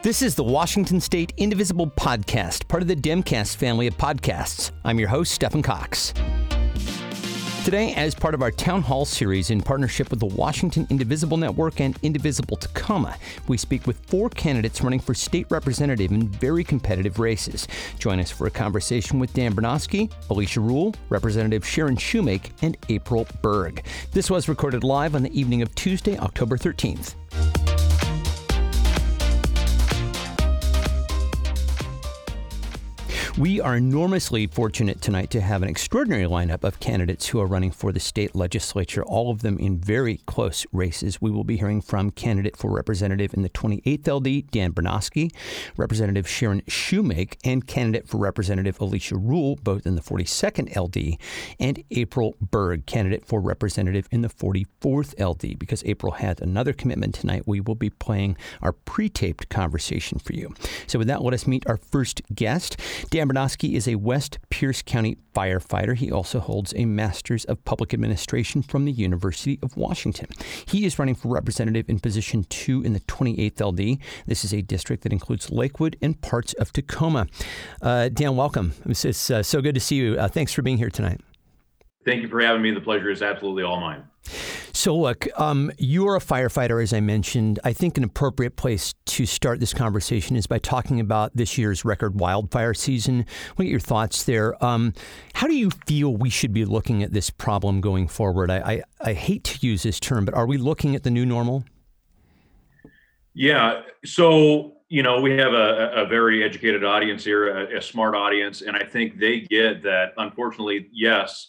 This is the Washington State Indivisible Podcast, part of the Demcast family of podcasts. I'm your host, Stephen Cox. Today, as part of our Town Hall series in partnership with the Washington Indivisible Network and Indivisible Tacoma, we speak with four candidates running for state representative in very competitive races. Join us for a conversation with Dan Bronoske, Alicia Rule, Representative Sharon Shewmake, and April Berg. This was recorded live on the evening of Tuesday, October 13th. We are enormously fortunate tonight to have an extraordinary lineup of candidates who are running for the state legislature, all of them in very close races. We will be hearing from candidate for representative in the 28th LD, Dan Bronoske, Representative Sharon Shewmake, and candidate for representative Alicia Rule, both in the 42nd LD, and April Berg, candidate for representative in the 44th LD. Because April had another commitment tonight, we will be playing our pre taped conversation for you. So, with that, let us meet our first guest. Dan Bronoske is a West Pierce County firefighter. He also holds a Master's of Public Administration from the University of Washington. He is running for representative in position two in the 28th LD. This is a district that includes Lakewood and parts of Tacoma. Uh, Dan, welcome. It's, it's uh, so good to see you. Uh, thanks for being here tonight. Thank you for having me. The pleasure is absolutely all mine. So, look, um, you're a firefighter, as I mentioned. I think an appropriate place to start this conversation is by talking about this year's record wildfire season. What are your thoughts there? Um, how do you feel we should be looking at this problem going forward? I, I, I hate to use this term, but are we looking at the new normal? Yeah. So, you know, we have a, a very educated audience here, a, a smart audience, and I think they get that, unfortunately, yes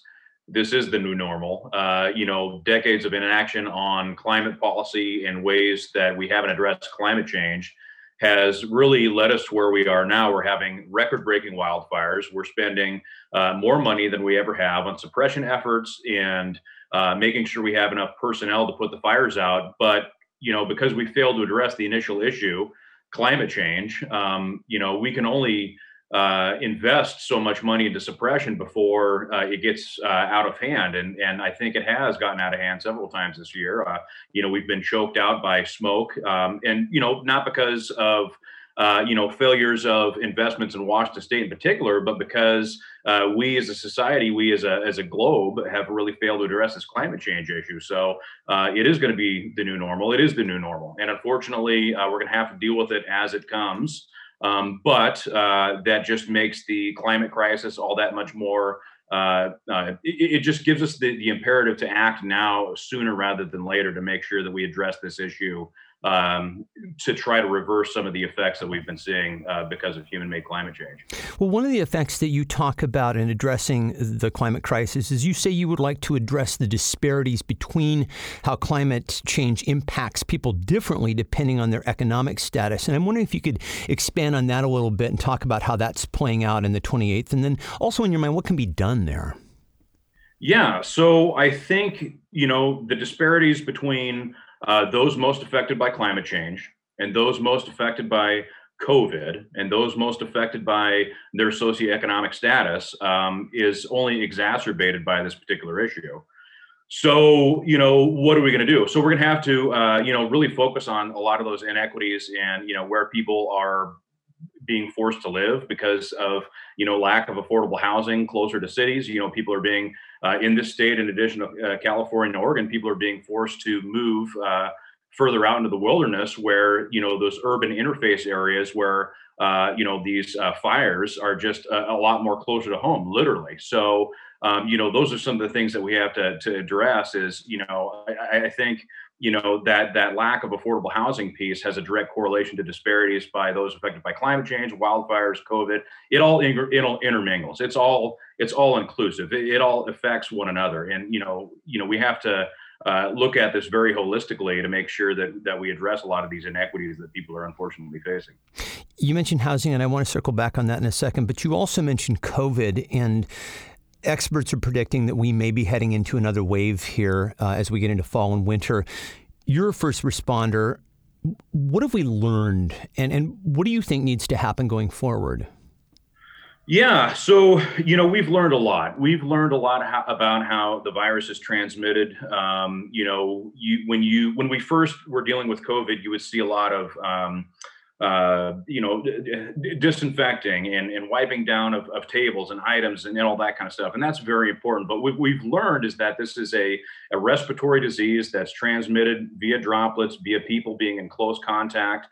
this is the new normal. Uh, you know, decades of inaction on climate policy and ways that we haven't addressed climate change has really led us to where we are now. We're having record breaking wildfires. We're spending uh, more money than we ever have on suppression efforts and uh, making sure we have enough personnel to put the fires out. But, you know, because we failed to address the initial issue, climate change, um, you know, we can only uh, invest so much money into suppression before uh, it gets uh, out of hand. And, and I think it has gotten out of hand several times this year. Uh, you know, we've been choked out by smoke. Um, and, you know, not because of, uh, you know, failures of investments in Washington State in particular, but because uh, we as a society, we as a, as a globe have really failed to address this climate change issue. So it is going to be the new normal. It is the new normal. And unfortunately, we're going to have to deal with it as it comes. Um, but uh, that just makes the climate crisis all that much more. Uh, uh, it, it, just gives us the, the imperative to act now sooner rather than later to make sure that we address this issue um, to try to reverse some of the effects that we've been seeing uh, because of human made climate change. Well, one of the effects that you talk about in addressing the climate crisis is you say you would like to address the disparities between how climate change impacts people differently depending on their economic status. And I'm wondering if you could expand on that a little bit and talk about how that's playing out in the 28th. And then also in your mind, what can be done there? Yeah, so I think, you know, the disparities between uh, those most affected by climate change and those most affected by COVID and those most affected by their socioeconomic status um, is only exacerbated by this particular issue. So, you know, what are we going to do? So, we're going to have to, uh, you know, really focus on a lot of those inequities and, you know, where people are being forced to live because of you know lack of affordable housing closer to cities you know people are being uh, in this state in addition to uh, california and oregon people are being forced to move uh, further out into the wilderness where you know those urban interface areas where uh, you know these uh, fires are just a, a, lot more closer to home literally. So um, you know those are some of the things that we have to, to address is you know I, I think you know that that lack of affordable housing piece has a direct correlation to disparities by those affected by climate change, wildfires, COVID. It all it all intermingles. It's all it's all inclusive. It, it all affects one another, and you know you know we have to uh, look at this very holistically to make sure that that we address a lot of these inequities that people are unfortunately facing. You mentioned housing, and I want to circle back on that in a second. But you also mentioned COVID and experts are predicting that we may be heading into another wave here uh, as we get into fall and winter. You're a first responder. What have we learned, and, and what do you think needs to happen going forward? Yeah, so you know we've learned a lot. We've learned a lot how, about how the virus is transmitted. Um, you know, you when you when we first were dealing with COVID, you would see a lot of um, uh, you know, disinfecting and, and wiping down of, of tables and items and, and all that kind of stuff. And that's very important. But what we've learned is that this is a, a respiratory disease that's transmitted via droplets, via people being in close contact.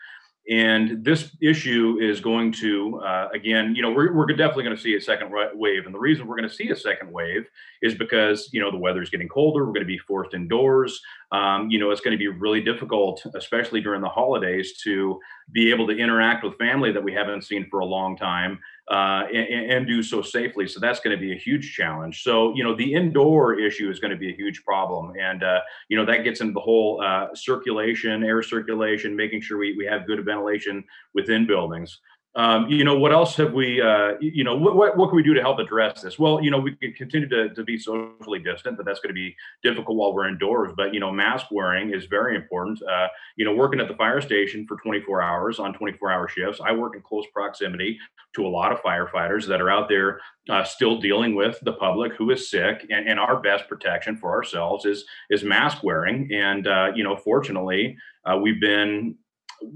And this issue is going to, uh, again, you know, we're, we're definitely going to see a second wave. And the reason we're going to see a second wave is because, you know, the weather is getting colder. We're going to be forced indoors. Um, you know, it's going to be really difficult, especially during the holidays, to be able to interact with family that we haven't seen for a long time uh, and, and, do so safely. So that's going to be a huge challenge. So, you know, the indoor issue is going to be a huge problem. And, uh, you know, that gets into the whole uh, circulation, air circulation, making sure we, we have good ventilation within buildings. Um, you know, what else have we, uh, you know, what, what, what, can we do to help address this? Well, you know, we can continue to, to be socially distant, but that's going to be difficult while we're indoors. But, you know, mask wearing is very important. Uh, you know, working at the fire station for 24 hours on 24 hour shifts, I work in close proximity to a lot of firefighters that are out there uh, still dealing with the public who is sick. And, and, our best protection for ourselves is, is mask wearing. And, uh, you know, fortunately, uh, we've been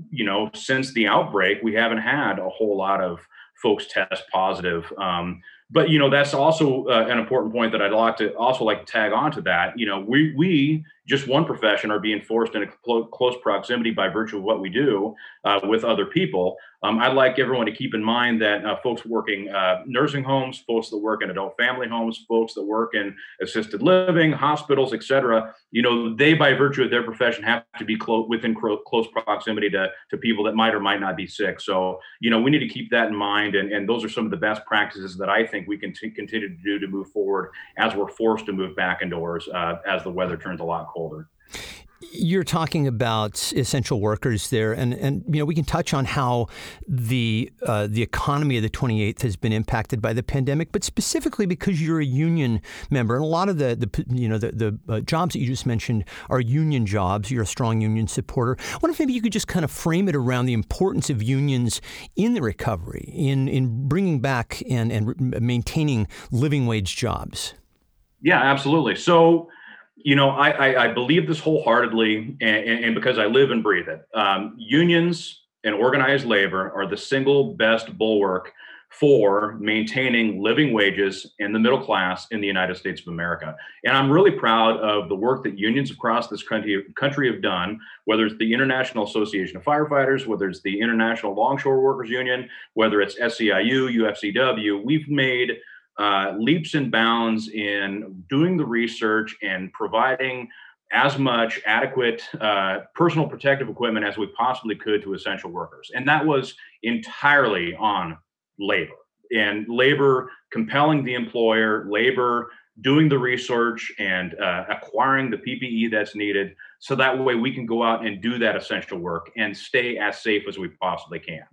you know, since the outbreak, we haven't had a whole lot of folks test positive. Um, but you know, that's also uh, an important point that I'd like to also like to tag on to that. You know, we we just one profession are being forced in a cl- close proximity by virtue of what we do uh, with other people. Um, I'd like everyone to keep in mind that uh, folks working uh, nursing homes, folks that work in adult family homes, folks that work in assisted living, hospitals, etc. You know, they by virtue of their profession have to be within cro- close proximity to to people that might or might not be sick. So you know, we need to keep that in mind, and and those are some of the best practices that I think we can t- continue to do to move forward as we're forced to move back indoors uh, as the weather turns a lot colder colder. You're talking about essential workers there, and, and you know we can touch on how the uh, the economy of the 28th has been impacted by the pandemic, but specifically because you're a union member, and a lot of the, the you know the, the uh, jobs that you just mentioned are union jobs. You're a strong union supporter. I wonder if maybe you could just kind of frame it around the importance of unions in the recovery, in in bringing back and and maintaining living wage jobs. Yeah, absolutely. So you know, I, I, I believe this wholeheartedly, and, and, because I live and breathe it. Um, unions and organized labor are the single best bulwark for maintaining living wages in the middle class in the United States of America. And I'm really proud of the work that unions across this country, country have done, whether it's the International Association of Firefighters, whether it's the International Longshore Workers Union, whether it's SEIU, UFCW. We've made uh, leaps and bounds in doing the research and providing as much adequate uh, personal protective equipment as we possibly could to essential workers. And that was entirely on labor and labor compelling the employer, labor doing the research and uh, acquiring the PPE that's needed. So that way we can go out and do that essential work and stay as safe as we possibly can.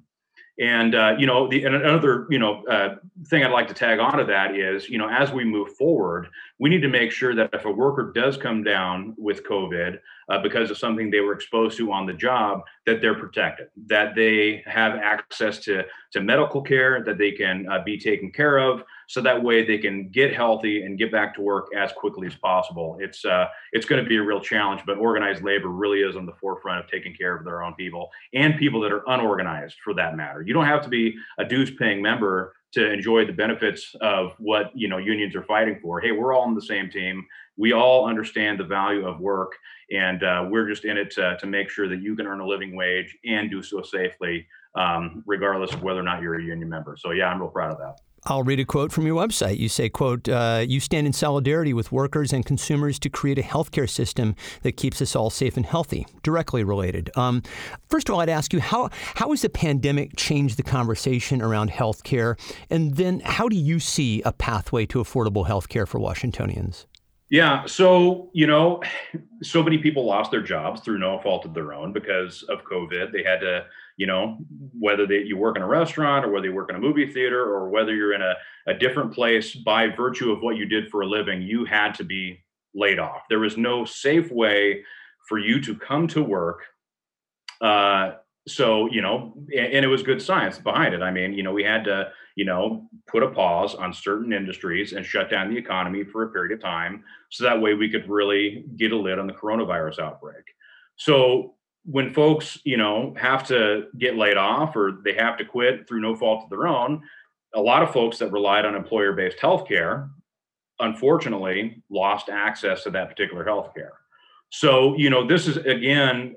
And uh, you know, the and another you know uh, thing I'd like to tag onto that is you know as we move forward, we need to make sure that if a worker does come down with COVID uh, because of something they were exposed to on the job, that they're protected, that they have access to to medical care, that they can uh, be taken care of, so that way they can get healthy and get back to work as quickly as possible. It's uh, it's going to be a real challenge, but organized labor really is on the forefront of taking care of their own people and people that are unorganized, for that matter. You don't have to be a dues-paying member to enjoy the benefits of what you know unions are fighting for. Hey, we're all on the same team. We all understand the value of work, and uh, we're just in it to, to make sure that you can earn a living wage and do so safely, um, regardless of whether or not you're a union member. So yeah, I'm real proud of that. I'll read a quote from your website. You say, quote, uh, you stand in solidarity with workers and consumers to create a healthcare system that keeps us all safe and healthy, directly related. Um, first of all, I'd ask you, how, how has the pandemic changed the conversation around healthcare? And then how do you see a pathway to affordable healthcare for Washingtonians? Yeah. So, you know, so many people lost their jobs through no fault of their own because of COVID. They had to you know, whether they, you work in a restaurant or whether you work in a movie theater or whether you're in a, a different place by virtue of what you did for a living, you had to be laid off. There was no safe way for you to come to work. Uh, so, you know, and, and it was good science behind it. I mean, you know, we had to, you know, put a pause on certain industries and shut down the economy for a period of time. So that way we could really get a lid on the coronavirus outbreak. So when folks, you know, have to get laid off or they have to quit through no fault of their own, a lot of folks that relied on employer-based healthcare, unfortunately, lost access to that particular healthcare. So, you know, this is again,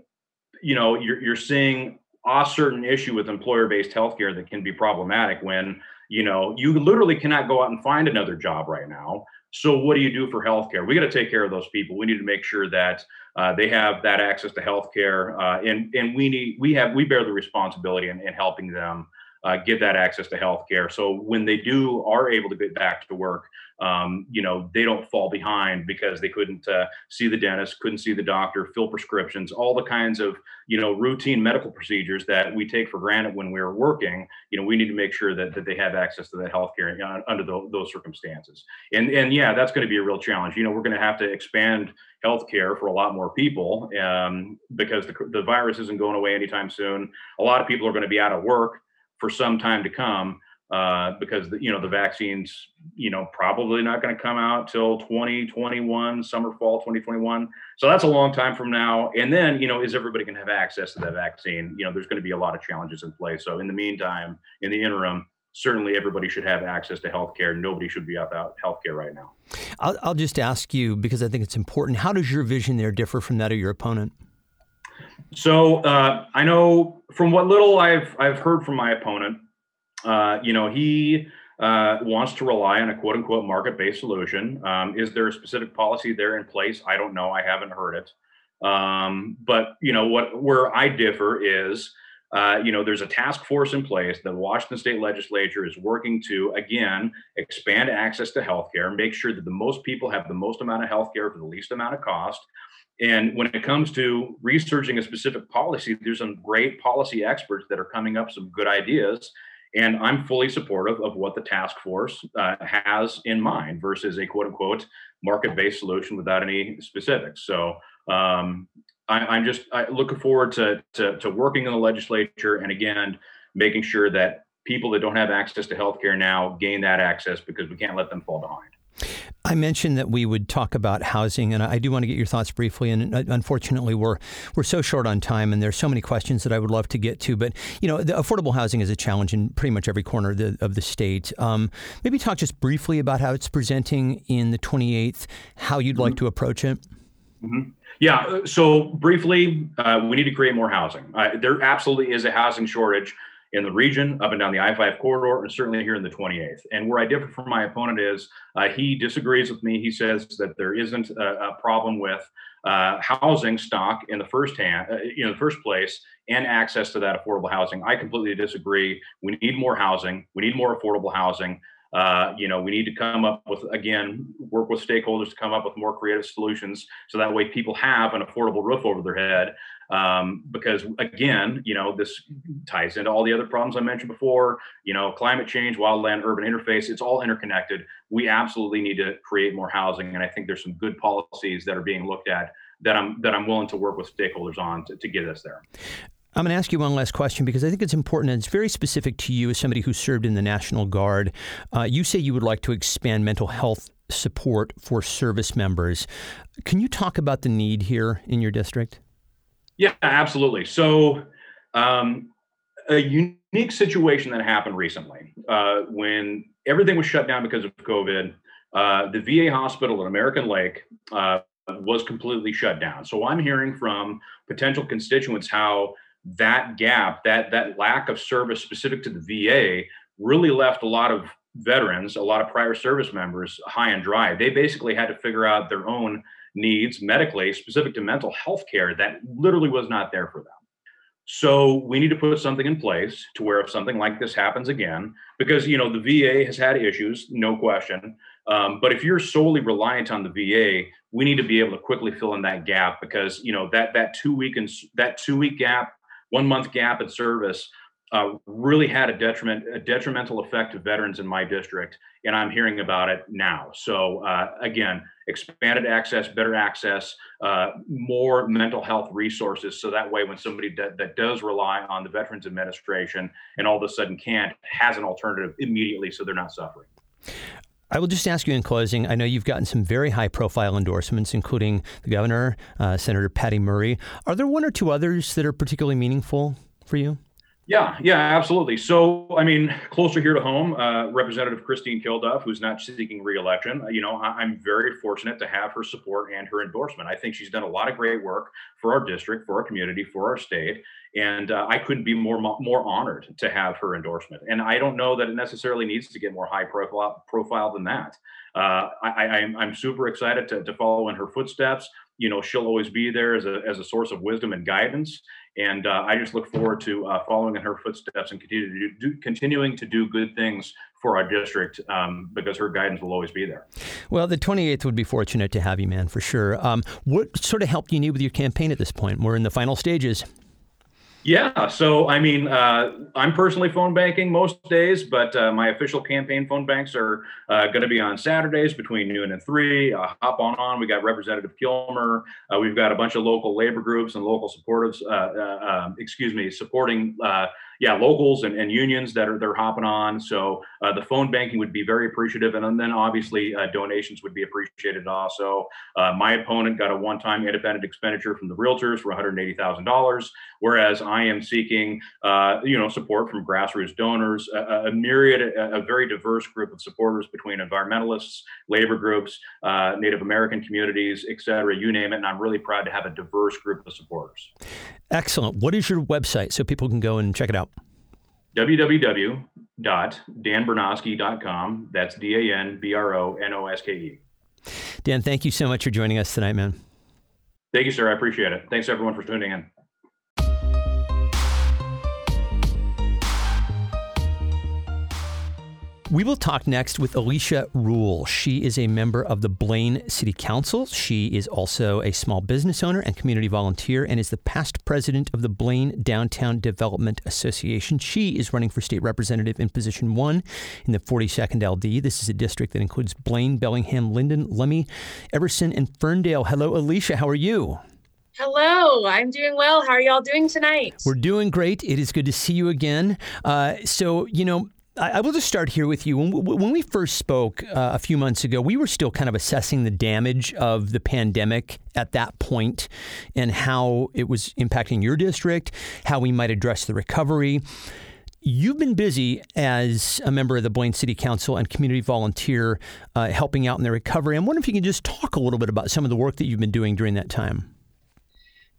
you know, you're you're seeing a certain issue with employer-based healthcare that can be problematic when you know you literally cannot go out and find another job right now so what do you do for healthcare we got to take care of those people we need to make sure that uh, they have that access to healthcare uh, and and we need we have we bear the responsibility in, in helping them uh, get that access to healthcare. So when they do are able to get back to work, um, you know, they don't fall behind because they couldn't uh, see the dentist, couldn't see the doctor, fill prescriptions, all the kinds of you know routine medical procedures that we take for granted when we're working. You know, we need to make sure that, that they have access to that healthcare uh, under the, those circumstances. And and yeah, that's going to be a real challenge. You know, we're going to have to expand healthcare for a lot more people um, because the, the virus isn't going away anytime soon. A lot of people are going to be out of work for some time to come uh, because the, you know the vaccines you know probably not going to come out till 2021 summer fall 2021 so that's a long time from now and then you know is everybody going to have access to that vaccine you know there's going to be a lot of challenges in place so in the meantime in the interim certainly everybody should have access to healthcare. Nobody should be without healthcare right now. I'll, I'll, just ask you because I think it's important. How does your vision there differ from that of your opponent? So uh, I know from what little I've I've heard from my opponent, uh, you know, he uh, wants to rely on a quote unquote market based solution. Um, is there a specific policy there in place? I don't know. I haven't heard it. Um, but you know what? Where I differ is. Uh, you know, there's a task force in place. The Washington State Legislature is working to again expand access to healthcare, make sure that the most people have the most amount of healthcare for the least amount of cost. And when it comes to researching a specific policy, there's some great policy experts that are coming up some good ideas. And I'm fully supportive of what the task force uh, has in mind versus a quote unquote market based solution without any specifics. So um, I, am just I looking forward to, to, to working in the legislature and again, making sure that people that don't have access to healthcare now gain that access because we can't let them fall behind. I mentioned that we would talk about housing, and I do want to get your thoughts briefly. And unfortunately, we're we're so short on time, and there's so many questions that I would love to get to. But you know, the affordable housing is a challenge in pretty much every corner of the, of the state. Um, maybe talk just briefly about how it's presenting in the 28th, how you'd mm-hmm. like to approach it. Mm-hmm. Yeah. So briefly, uh, we need to create more housing. Uh, there absolutely is a housing shortage in the region, up and down the I 5 corridor, and certainly here in the 28th. And where I differ from my opponent is uh, he disagrees with me. He says that there isn't a, a problem with uh, housing stock in the first hand, uh, you know, the first place, and access to that affordable housing. I completely disagree. We need more housing. We need more affordable housing. Uh, you know, we need to come up with again, work with stakeholders to come up with more creative solutions, so that way people have an affordable roof over their head. Um, because again, you know, this ties into all the other problems I mentioned before. You know, climate change, wildland, urban interface, it's all interconnected. We absolutely need to create more housing, and I think there's some good policies that are being looked at that I'm that I'm willing to work with stakeholders on to, to get us there. I'm going to ask you one last question because I think it's important and it's very specific to you as somebody who served in the National Guard. Uh, you say you would like to expand mental health support for service members. Can you talk about the need here in your district? Yeah, absolutely. So, um, a unique situation that happened recently uh, when everything was shut down because of COVID. Uh, the VA hospital at American Lake uh, was completely shut down. So I'm hearing from potential constituents how that gap, that that lack of service specific to the VA, really left a lot of veterans, a lot of prior service members high and dry. They basically had to figure out their own needs medically, specific to mental health care, that literally was not there for them. So we need to put something in place to where if something like this happens again, because you know the VA has had issues, no question. Um, but if you're solely reliant on the VA, we need to be able to quickly fill in that gap because you know that that two week and that two week gap one month gap in service uh, really had a detriment a detrimental effect to veterans in my district and i'm hearing about it now so uh, again expanded access better access uh, more mental health resources so that way when somebody that, that does rely on the veterans administration and all of a sudden can't has an alternative immediately so they're not suffering I will just ask you in closing. I know you've gotten some very high profile endorsements, including the governor, uh, Senator Patty Murray. Are there one or two others that are particularly meaningful for you? Yeah, yeah, absolutely. So, I mean, closer here to home, uh, Representative Christine Kilduff, who's not seeking reelection, you know, I- am very fortunate to have her support and her endorsement. I think she's done a lot of great work for our district, for our community, for our state, and uh, I couldn't be more more honored to have her endorsement. And I don't know that it necessarily needs to get more high profile profile than that. Uh, I, am I'm, I'm super excited to, to follow in her footsteps. You know, she'll always be there as a as a source of wisdom and guidance. And uh, I just look forward to uh, following in her footsteps and continue to do, continuing to do good things for our district um, because her guidance will always be there. Well, the 28th would be fortunate to have you, man, for sure. Um, what sort of help do you need with your campaign at this point? We're in the final stages. Yeah. So, I mean, uh, I'm personally phone banking most days, but uh, my official campaign phone banks are uh, going to be on Saturdays between noon and three. Uh, hop on on. We got Representative Kilmer. Uh, we've got a bunch of local labor groups and local supportives, uh, um, excuse me, supporting yeah, locals and, and unions that are they're hopping on. So uh, the phone banking would be very appreciative, and then obviously uh, donations would be appreciated also. Uh, my opponent got a one-time independent expenditure from the realtors for one hundred eighty thousand dollars, whereas I am seeking uh, you know support from grassroots donors, a, a myriad, a, a, very diverse group of supporters between environmentalists, labor groups, uh, Native American communities, et cetera, you name it. And I'm really proud to have a diverse group of supporters. Excellent. What is your website so people can go and check it out? www.danbronoske.com. That's D A N B R O N O S K E. Dan, thank you so much for joining us tonight, man. Thank you, sir. I appreciate it. Thanks, everyone, for tuning in. We will talk next with Alicia Rule. She is a member of the Blaine City Council. She is also a small business owner and community volunteer and is the past president of the Blaine Downtown Development Association. She is running for state representative in position one in the 42nd LD. This is a district that includes Blaine, Bellingham, Lynden, Lummi, Everson, and Ferndale. Hello, Alicia. How are you? Hello, I'm doing well. How are y'all doing tonight? We're doing great. It is good to see you again. Uh, so, you know, I, will just start here with you. When, when we first spoke uh, a few months ago, we were still kind of assessing the damage of the pandemic at that point and how it was impacting your district, how we might address the recovery. You've been busy as a member of the Blaine City Council and community volunteer uh, helping out in the recovery. I'm wondering if you can just talk a little bit about some of the work that you've been doing during that time.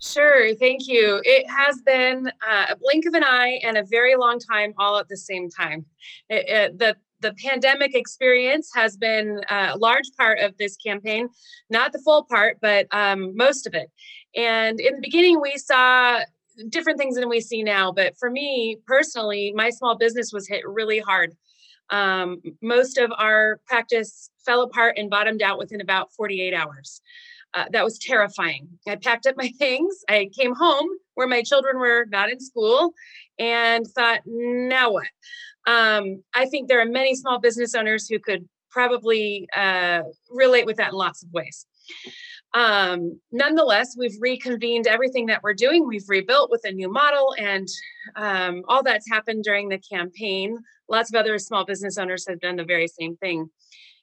Sure, thank you. It has been uh, a blink of an eye and a very long time all at the same time. It, it, the the pandemic experience has been a large part of this campaign, not the full part, but um, most of it. And in the beginning, we saw different things than we see now. But for me personally, my small business was hit really hard. Um, most of our practice fell apart and bottomed out within about 48 hours uh, that was terrifying. I packed up my things. I came home where my children were not in school and thought, now what? Um, I think there are many small business owners who could probably uh, relate with that in lots of ways. Um, nonetheless, we've reconvened everything that we're doing. We've rebuilt with a new model, and um, all that's happened during the campaign. Lots of other small business owners have done the very same thing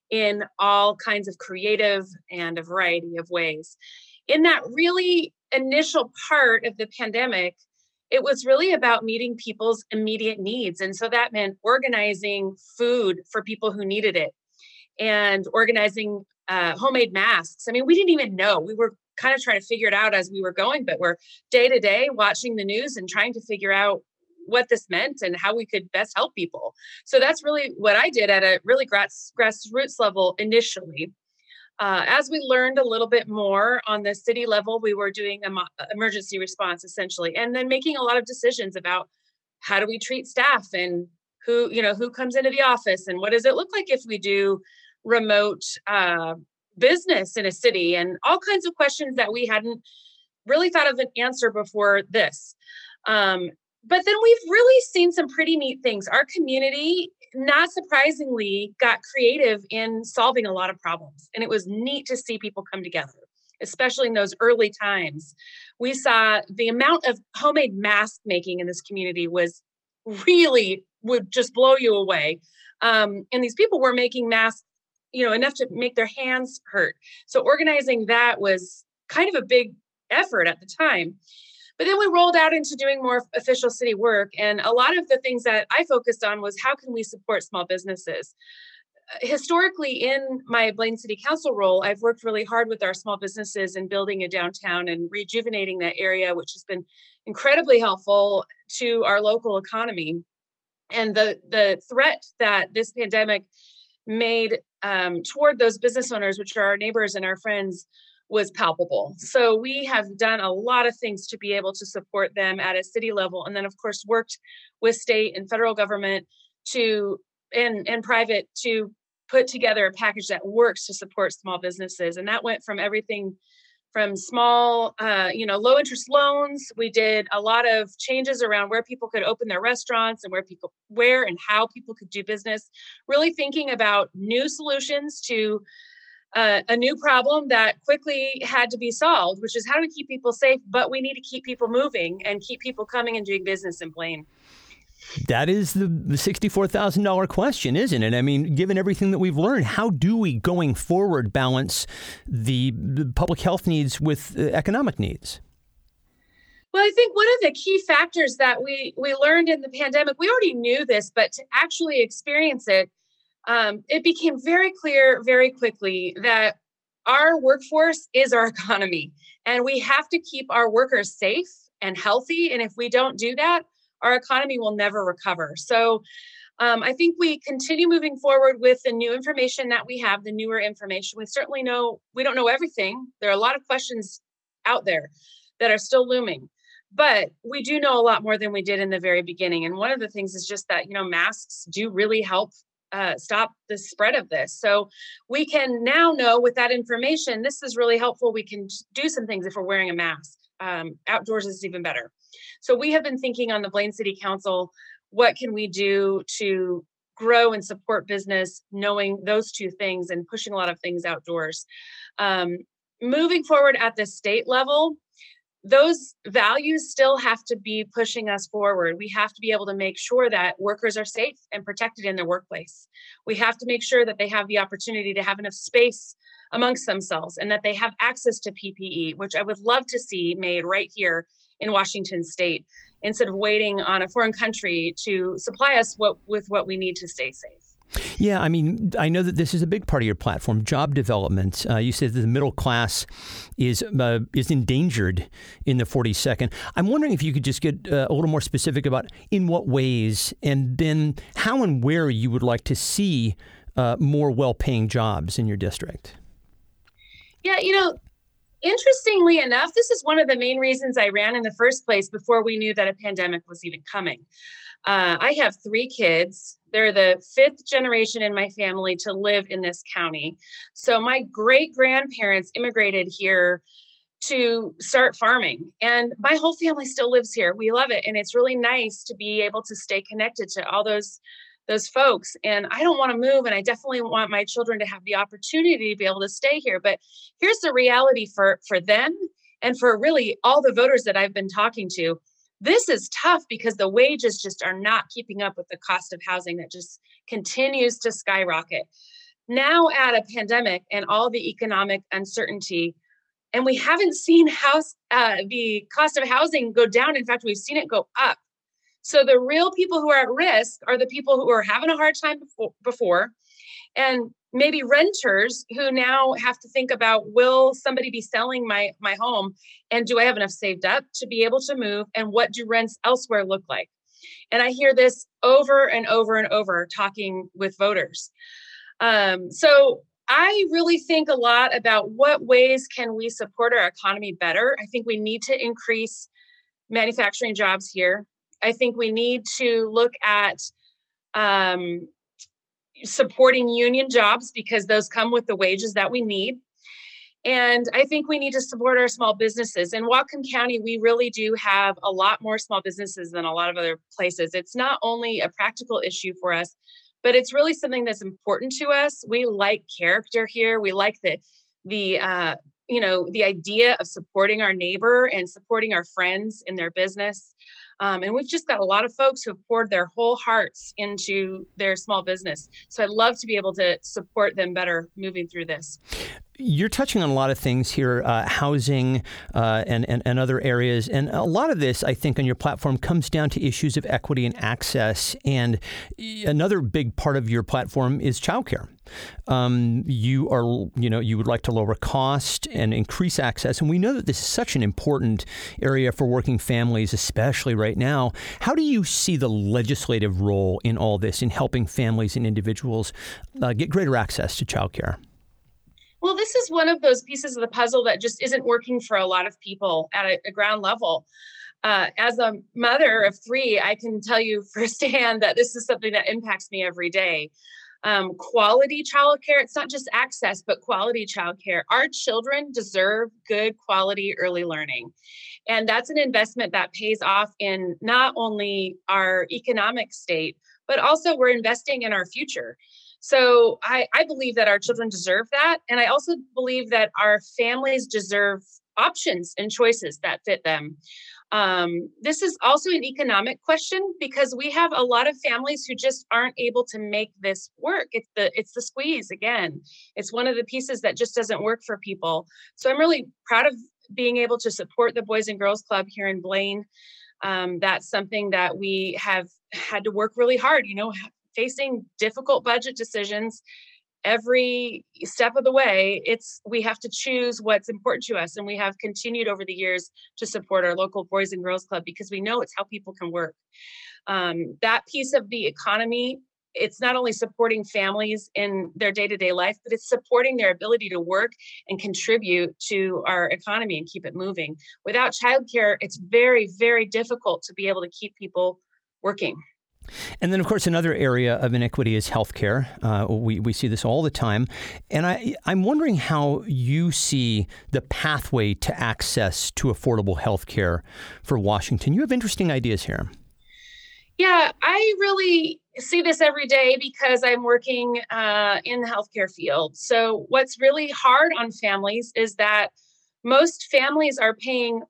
in all kinds of creative and a variety of ways. In that really initial part of the pandemic, it was really about meeting people's immediate needs. And so that meant organizing food for people who needed it and organizing uh, homemade masks. I mean, we didn't even know. We were kind of trying to figure it out as we were going, but we're day to day watching the news and trying to figure out what this meant and how we could best help people. So that's really what I did at a really grass, grassroots level initially. Uh, as we learned a little bit more on the city level, we were doing an emergency response essentially, and then making a lot of decisions about how do we treat staff and who you know who comes into the office and what does it look like if we do remote uh, business in a city and all kinds of questions that we hadn't really thought of an answer before this. Um, but then we've really seen some pretty neat things. Our community, not surprisingly, got creative in solving a lot of problems. And it was neat to see people come together, especially in those early times. We saw the amount of homemade mask making in this community was really would just blow you away. Um, and these people were making masks you know, enough to make their hands hurt. So organizing that was kind of a big effort at the time. But then we rolled out into doing more official city work. And a lot of the things that I focused on was how can we support small businesses? historically in my Blaine City Council role, I've worked really hard with our small businesses and building a downtown and rejuvenating that area, which has been incredibly helpful to our local economy. And the the threat that this pandemic made um, toward those business owners, which are our neighbors and our friends, was palpable. So we have done a lot of things to be able to support them at a city level, and then of course worked with state and federal government to and and private to put together a package that works to support small businesses. And that went from everything from small, uh, you know, low interest loans. We did a lot of changes around where people could open their restaurants and where people, where and how people could do business. Really thinking about new solutions to uh, a new problem that quickly had to be solved, which is how do we keep people safe, but we need to keep people moving and keep people coming and doing business in Blaine. That is the, the $64,000 question, isn't it? I mean, given everything that we've learned, how do we going forward balance the, the public health needs with uh, economic needs? Well, I think one of the key factors that we we learned in the pandemic, we already knew this, but to actually experience it, um, it became very clear very quickly that our workforce is our economy, and we have to keep our workers safe and healthy. And if we don't do that, our economy will never recover. So um, I think we continue moving forward with the new information that we have, the newer information. We certainly know we don't know everything. There are a lot of questions out there that are still looming, but we do know a lot more than we did in the very beginning. And one of the things is just that, you know, masks do really help uh, stop the spread of this. So we can now know with that information, this is really helpful. We can do some things if we're wearing a mask. Um, outdoors is even better. So we have been thinking on the Blaine City Council, what can we do to grow and support business, knowing those two things and pushing a lot of things outdoors. Um, moving forward at the state level, those values still have to be pushing us forward. We have to be able to make sure that workers are safe and protected in their workplace. We have to make sure that they have the opportunity to have enough space amongst themselves and that they have access to PPE, which I would love to see made right here in Washington state instead of waiting on a foreign country to supply us what, with what we need to stay safe. Yeah, I mean, I know that this is a big part of your platform, job development. Uh, you said that the middle class is uh, is endangered in the 42nd. I'm wondering if you could just get uh, a little more specific about in what ways, and then how and where you would like to see uh, more well-paying jobs in your district. Yeah, you know, interestingly enough, this is one of the main reasons I ran in the first place before we knew that a pandemic was even coming. Uh, I have three kids. They're the fifth generation in my family to live in this county. So my great grandparents immigrated here to start farming, and my whole family still lives here. We love it, and it's really nice to be able to stay connected to all those those folks and i don't want to move and i definitely want my children to have the opportunity to be able to stay here but here's the reality for for them and for really all the voters that i've been talking to. This is tough because the wages just are not keeping up with the cost of housing that just continues to skyrocket. Now add a pandemic and all the economic uncertainty and we haven't seen house uh, the cost of housing go down. In fact we've seen it go up so the real people who are at risk are the people who are having a hard time before, before and maybe renters who now have to think about will somebody be selling my my home and do I have enough saved up to be able to move and what do rents elsewhere look like? And I hear this over and over and over talking with voters. Um, so I really think a lot about what ways can we support our economy better. I think we need to increase manufacturing jobs here. I think we need to look at um, supporting union jobs because those come with the wages that we need. And I think we need to support our small businesses. In Whatcom County, we really do have a lot more small businesses than a lot of other places. It's not only a practical issue for us, but it's really something that's important to us. We like character here. We like the the uh, you know the idea of supporting our neighbor and supporting our friends in their business Um, and we've just got a lot of folks who have poured their whole hearts into their small business. So I'd love to be able to support them better moving through this. You're touching on a lot of things here, uh, housing uh, and, and, and other areas. And a lot of this, I think, on your platform comes down to issues of equity and access. And another big part of your platform is childcare. Um, you are, you know, you would like to lower cost and increase access, and we know that this is such an important area for working families, especially right now. How do you see the legislative role in all this in helping families and individuals uh, get greater access to childcare? Well, this is one of those pieces of the puzzle that just isn't working for a lot of people at a, a ground level. Uh, as a mother of three, I can tell you firsthand that this is something that impacts me every day. Um, quality childcare, it's not just access, but quality childcare. Our children deserve good quality early learning. And that's an investment that pays off in not only our economic state, but also we're investing in our future. So I, I believe that our children deserve that. And I also believe that our families deserve options and choices that fit them. Um, this is also an economic question because we have a lot of families who just aren't able to make this work. It's the it's the squeeze again. It's one of the pieces that just doesn't work for people. So I'm really proud of being able to support the Boys and Girls Club here in Blaine. Um, that's something that we have had to work really hard. You know, facing difficult budget decisions every step of the way it's we have to choose what's important to us and we have continued over the years to support our local boys and girls club because we know it's how people can work. Um, that piece of the economy it's not only supporting families in their day-to-day life but it's supporting their ability to work and contribute to our economy and keep it moving. Without childcare it's very very difficult to be able to keep people working and then, of course, another area of inequity is healthcare. Uh, we, we see this all the time. And I, I'm wondering how you see the pathway to access to affordable healthcare for Washington. You have interesting ideas here. Yeah, I really see this every day because I'm working uh, in the healthcare field. So, what's really hard on families is that most families are paying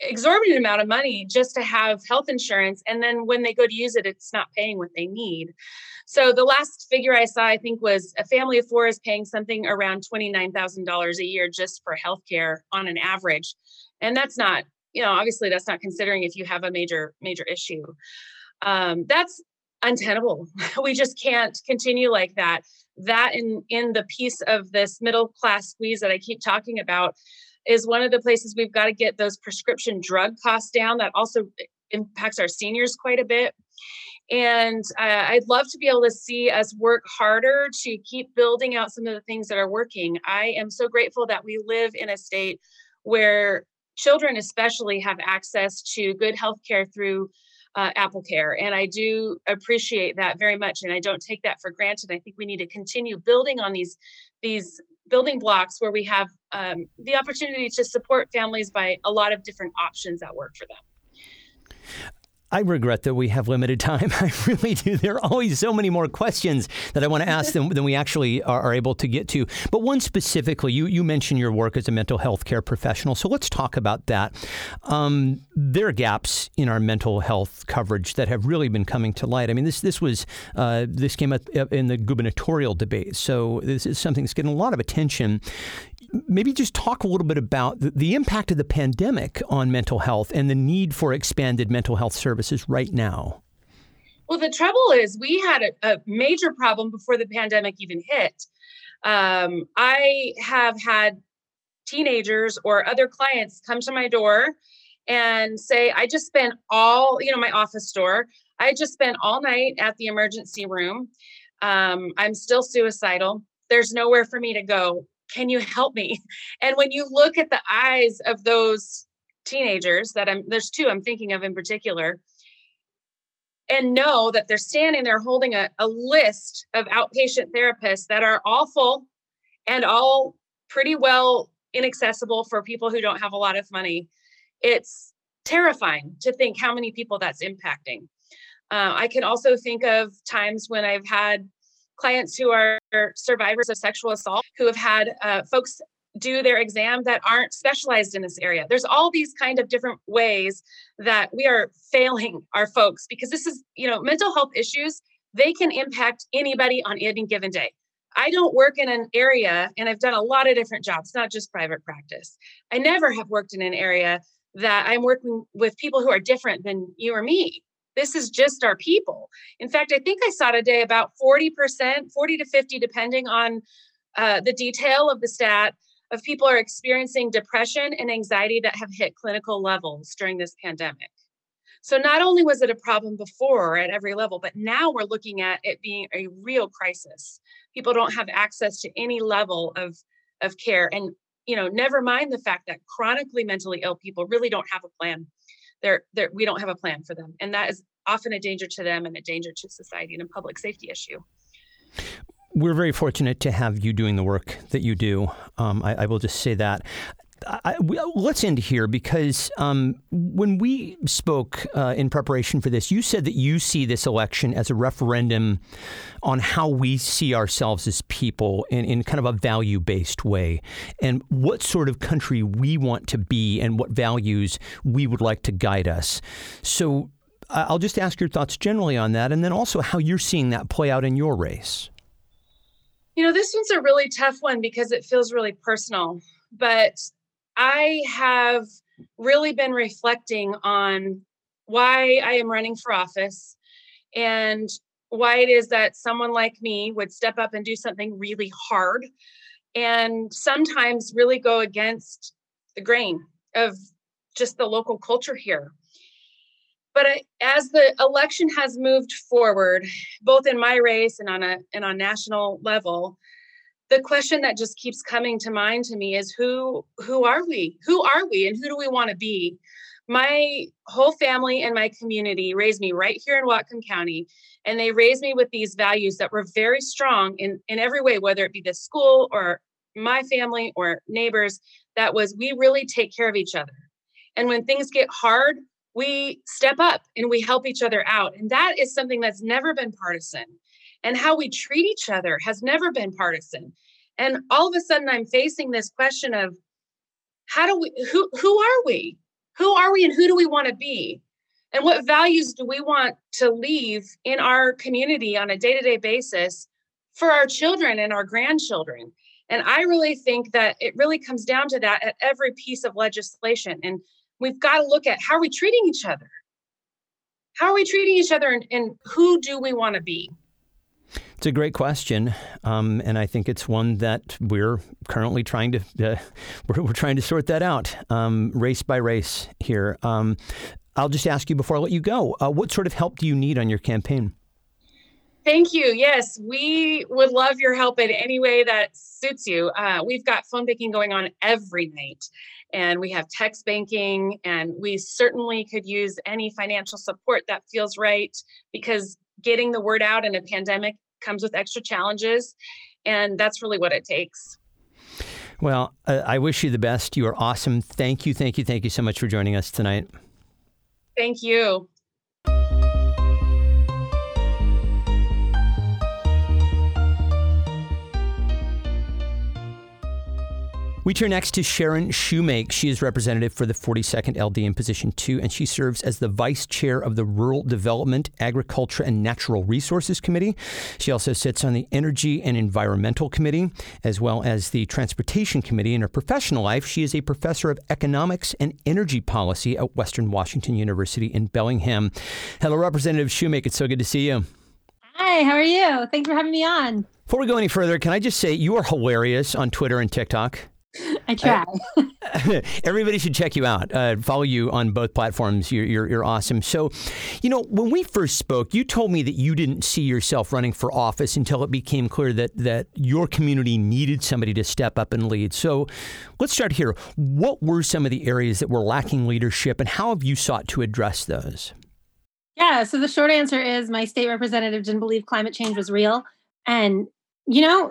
exorbitant amount of money just to have health insurance and then when they go to use it it's not paying what they need. So the last figure i saw i think was a family of four is paying something around $29000 a year just for health care on an average. And that's not you know obviously that's not considering if you have a major major issue. Um, that's untenable. We just can't continue like that. That in in the piece of this middle class squeeze that i keep talking about is one of the places we've got to get those prescription drug costs down. That also impacts our seniors quite a bit. And uh, I'd love to be able to see us work harder to keep building out some of the things that are working. I am so grateful that we live in a state where children, especially, have access to good health care through uh, Apple Care. And I do appreciate that very much. And I don't take that for granted. I think we need to continue building on these these building blocks where we have um, the opportunity to support families by a lot of different options that work for them. I regret that we have limited time. I really do. There are always so many more questions that I want to ask than, than we actually are, are, able to get to. But one specifically, you, you mentioned your work as a mental health care professional. So let's talk about that. Um, there are gaps in our mental health coverage that have really been coming to light. I mean, this this was uh, this came up in the gubernatorial debate. So this is something that's getting a lot of attention maybe just talk a little bit about the, the, impact of the pandemic on mental health and the need for expanded mental health services right now. Well, the trouble is, we had a, a major problem before the pandemic even hit. Um, I have had teenagers or other clients come to my door and say, I just spent all, you know, my office door, I just spent all night at the emergency room. Um, I'm still suicidal. There's nowhere for me to go can you help me? And when you look at the eyes of those teenagers that i'm there's two i'm thinking of in particular and know that they're standing there holding a, a list of outpatient therapists that are awful and all pretty well inaccessible for people who don't have a lot of money it's terrifying to think how many people that's impacting. Uh, i can also think of times when i've had clients who are survivors of sexual assault who have had uh, folks do their exam that aren't specialized in this area. There's all these kind of different ways that we are failing our folks because this is, you know, mental health issues, they can impact anybody on any given day. I don't work in an area, and I've done a lot of different jobs, not just private practice. I never have worked in an area that I'm working with people who are different than you or me. This is just our people. In fact, I think I saw today about 40%, 40 to 50, depending on uh, the detail of the stat, of people are experiencing depression and anxiety that have hit clinical levels during this pandemic. So not only was it a problem before at every level, but now we're looking at it being a real crisis. People don't have access to any level of of care and you know, never mind the fact that chronically mentally ill people really don't have a plan. They're, they're, we don't have a plan for them. And that is often a danger to them and a danger to society and a public safety issue. We're very fortunate to have you doing the work that you do. Um, I, I, will just say that. I, we, let's end here because um, when we spoke uh, in preparation for this, you said that you see this election as a referendum on how we see ourselves as people in, in kind of a value based way and what sort of country we want to be and what values we would like to guide us. So I'll just ask your thoughts generally on that and then also how you're seeing that play out in your race. You know, this one's a really tough one because it feels really personal. But I have really been reflecting on why I am running for office and why it is that someone like me would step up and do something really hard and sometimes really go against the grain of just the local culture here. But as the election has moved forward, both in my race and on a and on national level, the question that just keeps coming to mind to me is who who are we? Who are we and who do we want to be? My whole family and my community raised me right here in Whatcom County, and they raised me with these values that were very strong in, in every way, whether it be the school or my family or neighbors. That was we really take care of each other. And when things get hard, we step up and we help each other out. And that is something that's never been partisan. And how we treat each other has never been partisan. And all of a sudden, I'm facing this question of how do we, who, who are we? Who are we and who do we want to be? And what values do we want to leave in our community on a day to day basis for our children and our grandchildren? And I really think that it really comes down to that at every piece of legislation. And we've got to look at how are we treating each other? How are we treating each other and, and who do we want to be? It's a great question, um, and I think it's one that we're currently trying to uh, we're, we're, trying to sort that out, um, race by race here. Um, I'll just ask you before I let you go: uh, what sort of help do you need on your campaign? Thank you. Yes, we would love your help in any way that suits you. Uh, we've got phone banking going on every night, and we have text banking, and we certainly could use any financial support that feels right because getting the word out in a pandemic comes with extra challenges, and that's really what it takes. Well, uh, I wish you the best. You are awesome. Thank you, thank you, thank you so much for joining us tonight. Thank you. We turn next to Sharon Shewmake. She is representative for the 42nd LD in position two, and she serves as the vice chair of the Rural Development, Agriculture, and Natural Resources Committee. She also sits on the Energy and Environmental Committee, as well as the Transportation Committee. In her professional life, she is a professor of economics and energy policy at Western Washington University in Bellingham. Hello, Representative Shewmake. It's so good to see you. Hi, how are you? Thanks for having me on. Before we go any further, can I just say you are hilarious on Twitter and TikTok? I try. everybody should check you out. Uh, follow you on both platforms. You're, you're, you're, awesome. So, you know, when we first spoke, you told me that you didn't see yourself running for office until it became clear that, that your community needed somebody to step up and lead. So, let's start here. What were some of the areas that were lacking leadership, and how have you sought to address those? Yeah, so the short answer is my state representative didn't believe climate change was real. And, you know,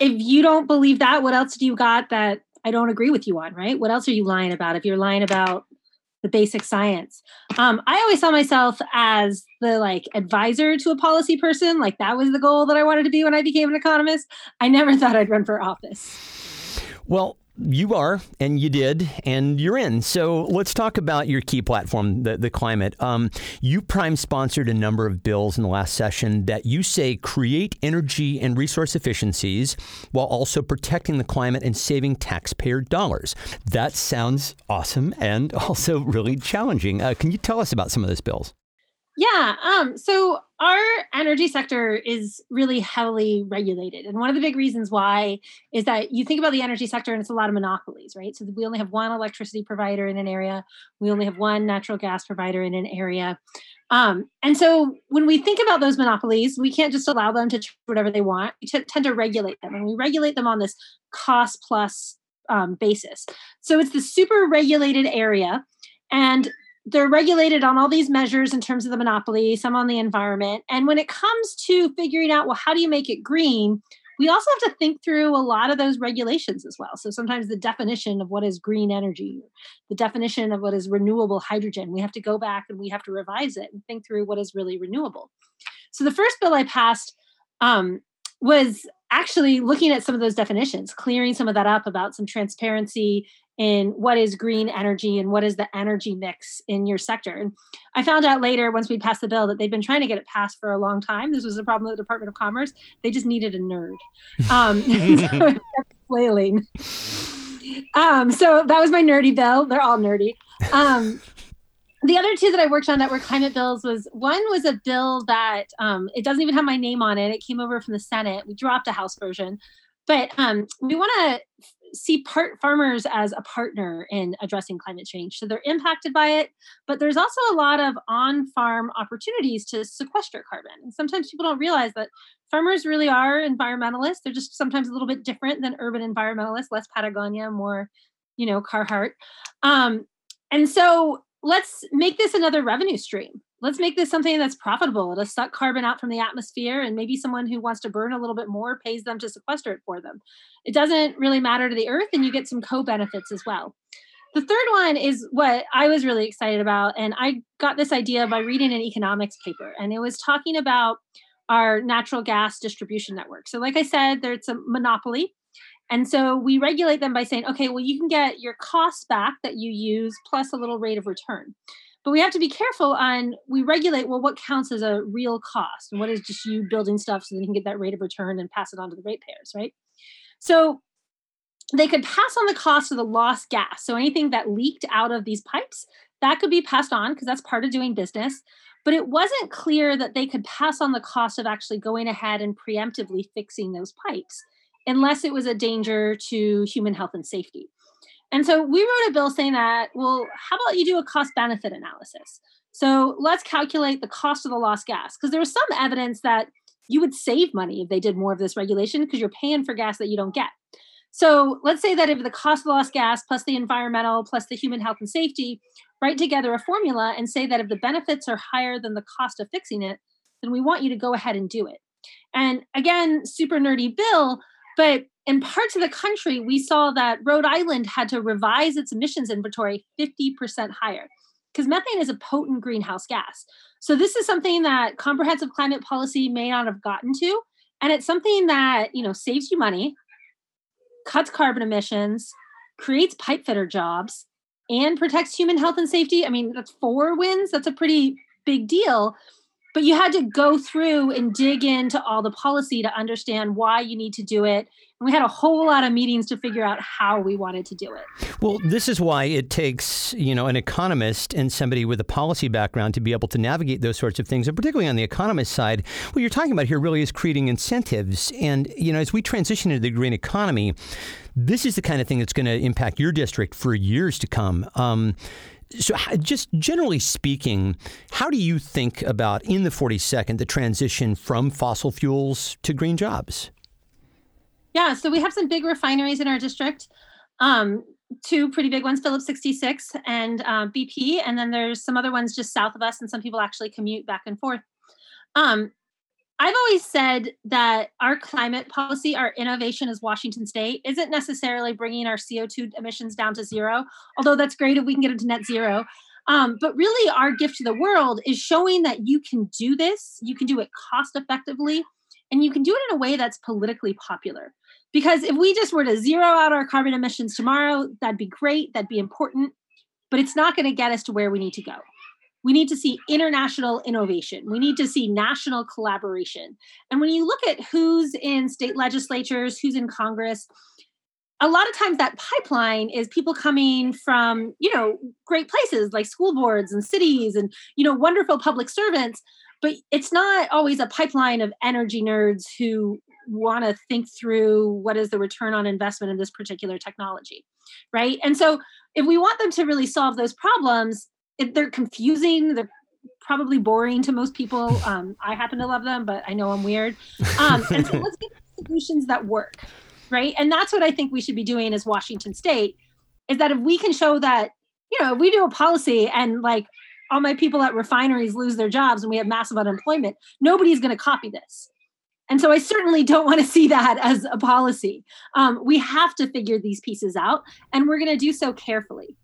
if you don't believe that, what else do you got that I don't agree with you on, right? What else are you lying about if you're lying about the basic science? Um, I always saw myself as the like advisor to a policy person. Like that was the goal that I wanted to be when I became an economist. I never thought I'd run for office. Well, you are, and you did, and you're in. So let's talk about your key platform, the, the climate. Um, you prime sponsored a number of bills in the last session that you say create energy and resource efficiencies while also protecting the climate and saving taxpayer dollars. That sounds awesome and also really challenging. Uh, can you tell us about some of those bills? Yeah. Um, so our energy sector is really heavily regulated. And one of the big reasons why is that you think about the energy sector and it's a lot of monopolies, right? So we only have one electricity provider in an area, we only have one natural gas provider in an area. Um, and so when we think about those monopolies, we can't just allow them to do whatever they want. We t- tend to regulate them, and we regulate them on this cost plus um, basis. So it's the super regulated area. And they're regulated on all these measures in terms of the monopoly, some on the environment. And when it comes to figuring out, well, how do you make it green? We also have to think through a lot of those regulations as well. So sometimes the definition of what is green energy, the definition of what is renewable hydrogen, we have to go back and we have to revise it and think through what is really renewable. So the first bill I passed um, was actually looking at some of those definitions, clearing some of that up about some transparency in what is green energy and what is the energy mix in your sector. And I found out later, once we passed the bill, that they've been trying to get it passed for a long time. This was a problem with the Department of Commerce. They just needed a nerd. Um, so flailing. Um, so that was my nerdy bill. They're all nerdy. Um, the other two that I worked on that were climate bills was one was a bill that um, it doesn't even have my name on it. It came over from the Senate. We dropped a House version, but um, we want to see part farmers as a partner in addressing climate change. So they're impacted by it, but there's also a lot of on-farm opportunities to sequester carbon. And sometimes people don't realize that farmers really are environmentalists. They're just sometimes a little bit different than urban environmentalists, less Patagonia, more, you know, Carhartt. Um, and so let's make this another revenue stream. Let's make this something that's profitable to suck carbon out from the atmosphere. And maybe someone who wants to burn a little bit more pays them to sequester it for them. It doesn't really matter to the earth, and you get some co benefits as well. The third one is what I was really excited about. And I got this idea by reading an economics paper, and it was talking about our natural gas distribution network. So, like I said, there's a monopoly. And so we regulate them by saying, okay, well, you can get your costs back that you use plus a little rate of return. But we have to be careful on we regulate well what counts as a real cost and what is just you building stuff so that you can get that rate of return and pass it on to the ratepayers, right? So they could pass on the cost of the lost gas. So anything that leaked out of these pipes, that could be passed on because that's part of doing business. But it wasn't clear that they could pass on the cost of actually going ahead and preemptively fixing those pipes unless it was a danger to human health and safety. And so we wrote a bill saying that, well, how about you do a cost benefit analysis? So let's calculate the cost of the lost gas because there was some evidence that you would save money if they did more of this regulation because you're paying for gas that you don't get. So let's say that if the cost of the lost gas plus the environmental plus the human health and safety, write together a formula and say that if the benefits are higher than the cost of fixing it, then we want you to go ahead and do it. And again, super nerdy bill, but in parts of the country, we saw that Rhode Island had to revise its emissions inventory 50% higher because methane is a potent greenhouse gas. So, this is something that comprehensive climate policy may not have gotten to. And it's something that, you know, saves you money, cuts carbon emissions, creates pipe fitter jobs, and protects human health and safety. I mean, that's four wins. That's a pretty big deal but you had to go through and dig into all the policy to understand why you need to do it. And we had a whole lot of meetings to figure out how we wanted to do it. Well this is why it takes you know an economist and somebody with a policy background to be able to navigate those sorts of things. And particularly on the economist side what you're talking about here really is creating incentives. And you know as we transition into the green economy this is the kind of thing that's going to impact your district for years to come. Um, so, just generally speaking, how do you think about in the 42nd the transition from fossil fuels to green jobs? Yeah, so we have some big refineries in our district. Um, two pretty big ones, Phillips 66 and uh, BP, and then there's some other ones just south of us, and some people actually commute back and forth. Um, I've always said that our climate policy, our innovation as Washington State, isn't necessarily bringing our CO2 emissions down to zero, although that's great if we can get into net zero. Um, but really, our gift to the world is showing that you can do this, you can do it cost effectively, and you can do it in a way that's politically popular. Because if we just were to zero out our carbon emissions tomorrow, that'd be great, that'd be important, but it's not going to get us to where we need to go. We need to see international innovation. We need to see national collaboration. And when you look at who's in state legislatures, who's in Congress, a lot of times that pipeline is people coming from you know great places like school boards and cities and you know wonderful public servants but it's not always a pipeline of energy nerds who want to think through what is the return on investment in this particular technology right and so if we want them to really solve those problems they're confusing they're probably boring to most people um, i happen to love them but i know i'm weird um, and so let's get solutions that work right? And that's what I think we should be doing as Washington State is that if we can show that, you know, if we do a policy and like all my people at refineries lose their jobs and we have massive unemployment, nobody's going to copy this. And so I certainly don't want to see that as a policy. Um, we have to figure these pieces out, and we're going to do so carefully.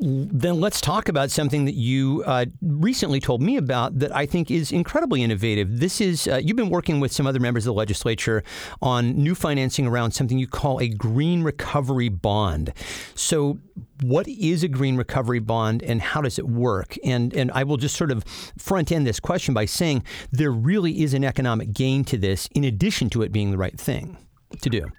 Then let's talk about something that you uh, recently told me about that I think is incredibly innovative. This is, uh, you've been working with some other members of the legislature on new financing around something you call a green recovery bond. So, what is a green recovery bond and how does it work? And, and I will just sort of front end this question by saying there really is an economic gain to this in addition to it being the right thing to do.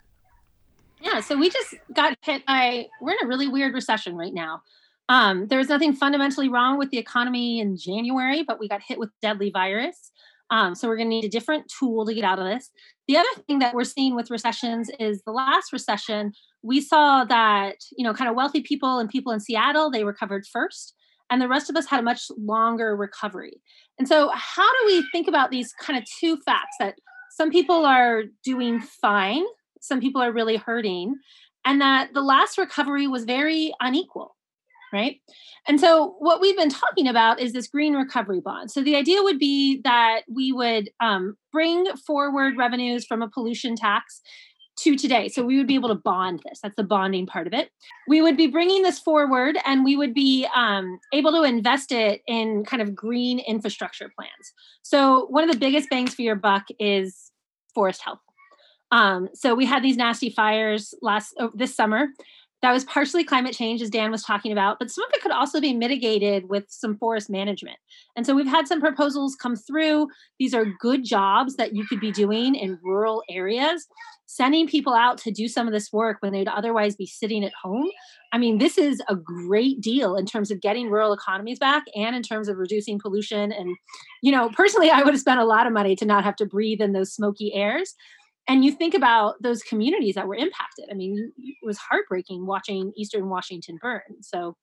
Yeah, so we just got hit by, we're in a really weird recession right now. Um, there was nothing fundamentally wrong with the economy in January, but we got hit with deadly virus. Um, so we're going to need a different tool to get out of this. The other thing that we're seeing with recessions is the last recession, we saw that, you know, kind of wealthy people and people in Seattle, they recovered first. And the rest of us had a much longer recovery. And so, how do we think about these kind of two facts that some people are doing fine, some people are really hurting, and that the last recovery was very unequal? Right? And so, what we've been talking about is this green recovery bond. So, the idea would be that we would um, bring forward revenues from a pollution tax to today. So, we would be able to bond this. That's the bonding part of it. We would be bringing this forward and we would be um, able to invest it in kind of green infrastructure plans. So, one of the biggest bangs for your buck is forest health. Um, so we had these nasty fires last oh, this summer that was partially climate change, as Dan was talking about, but some of it could also be mitigated with some forest management. And so we've had some proposals come through. These are good jobs that you could be doing in rural areas, sending people out to do some of this work when they'd otherwise be sitting at home. I mean, this is a great deal in terms of getting rural economies back and in terms of reducing pollution. And, you know, personally, I would have spent a lot of money to not have to breathe in those smoky airs and you think about those communities that were impacted. I mean, it was heartbreaking watching Eastern Washington burn. So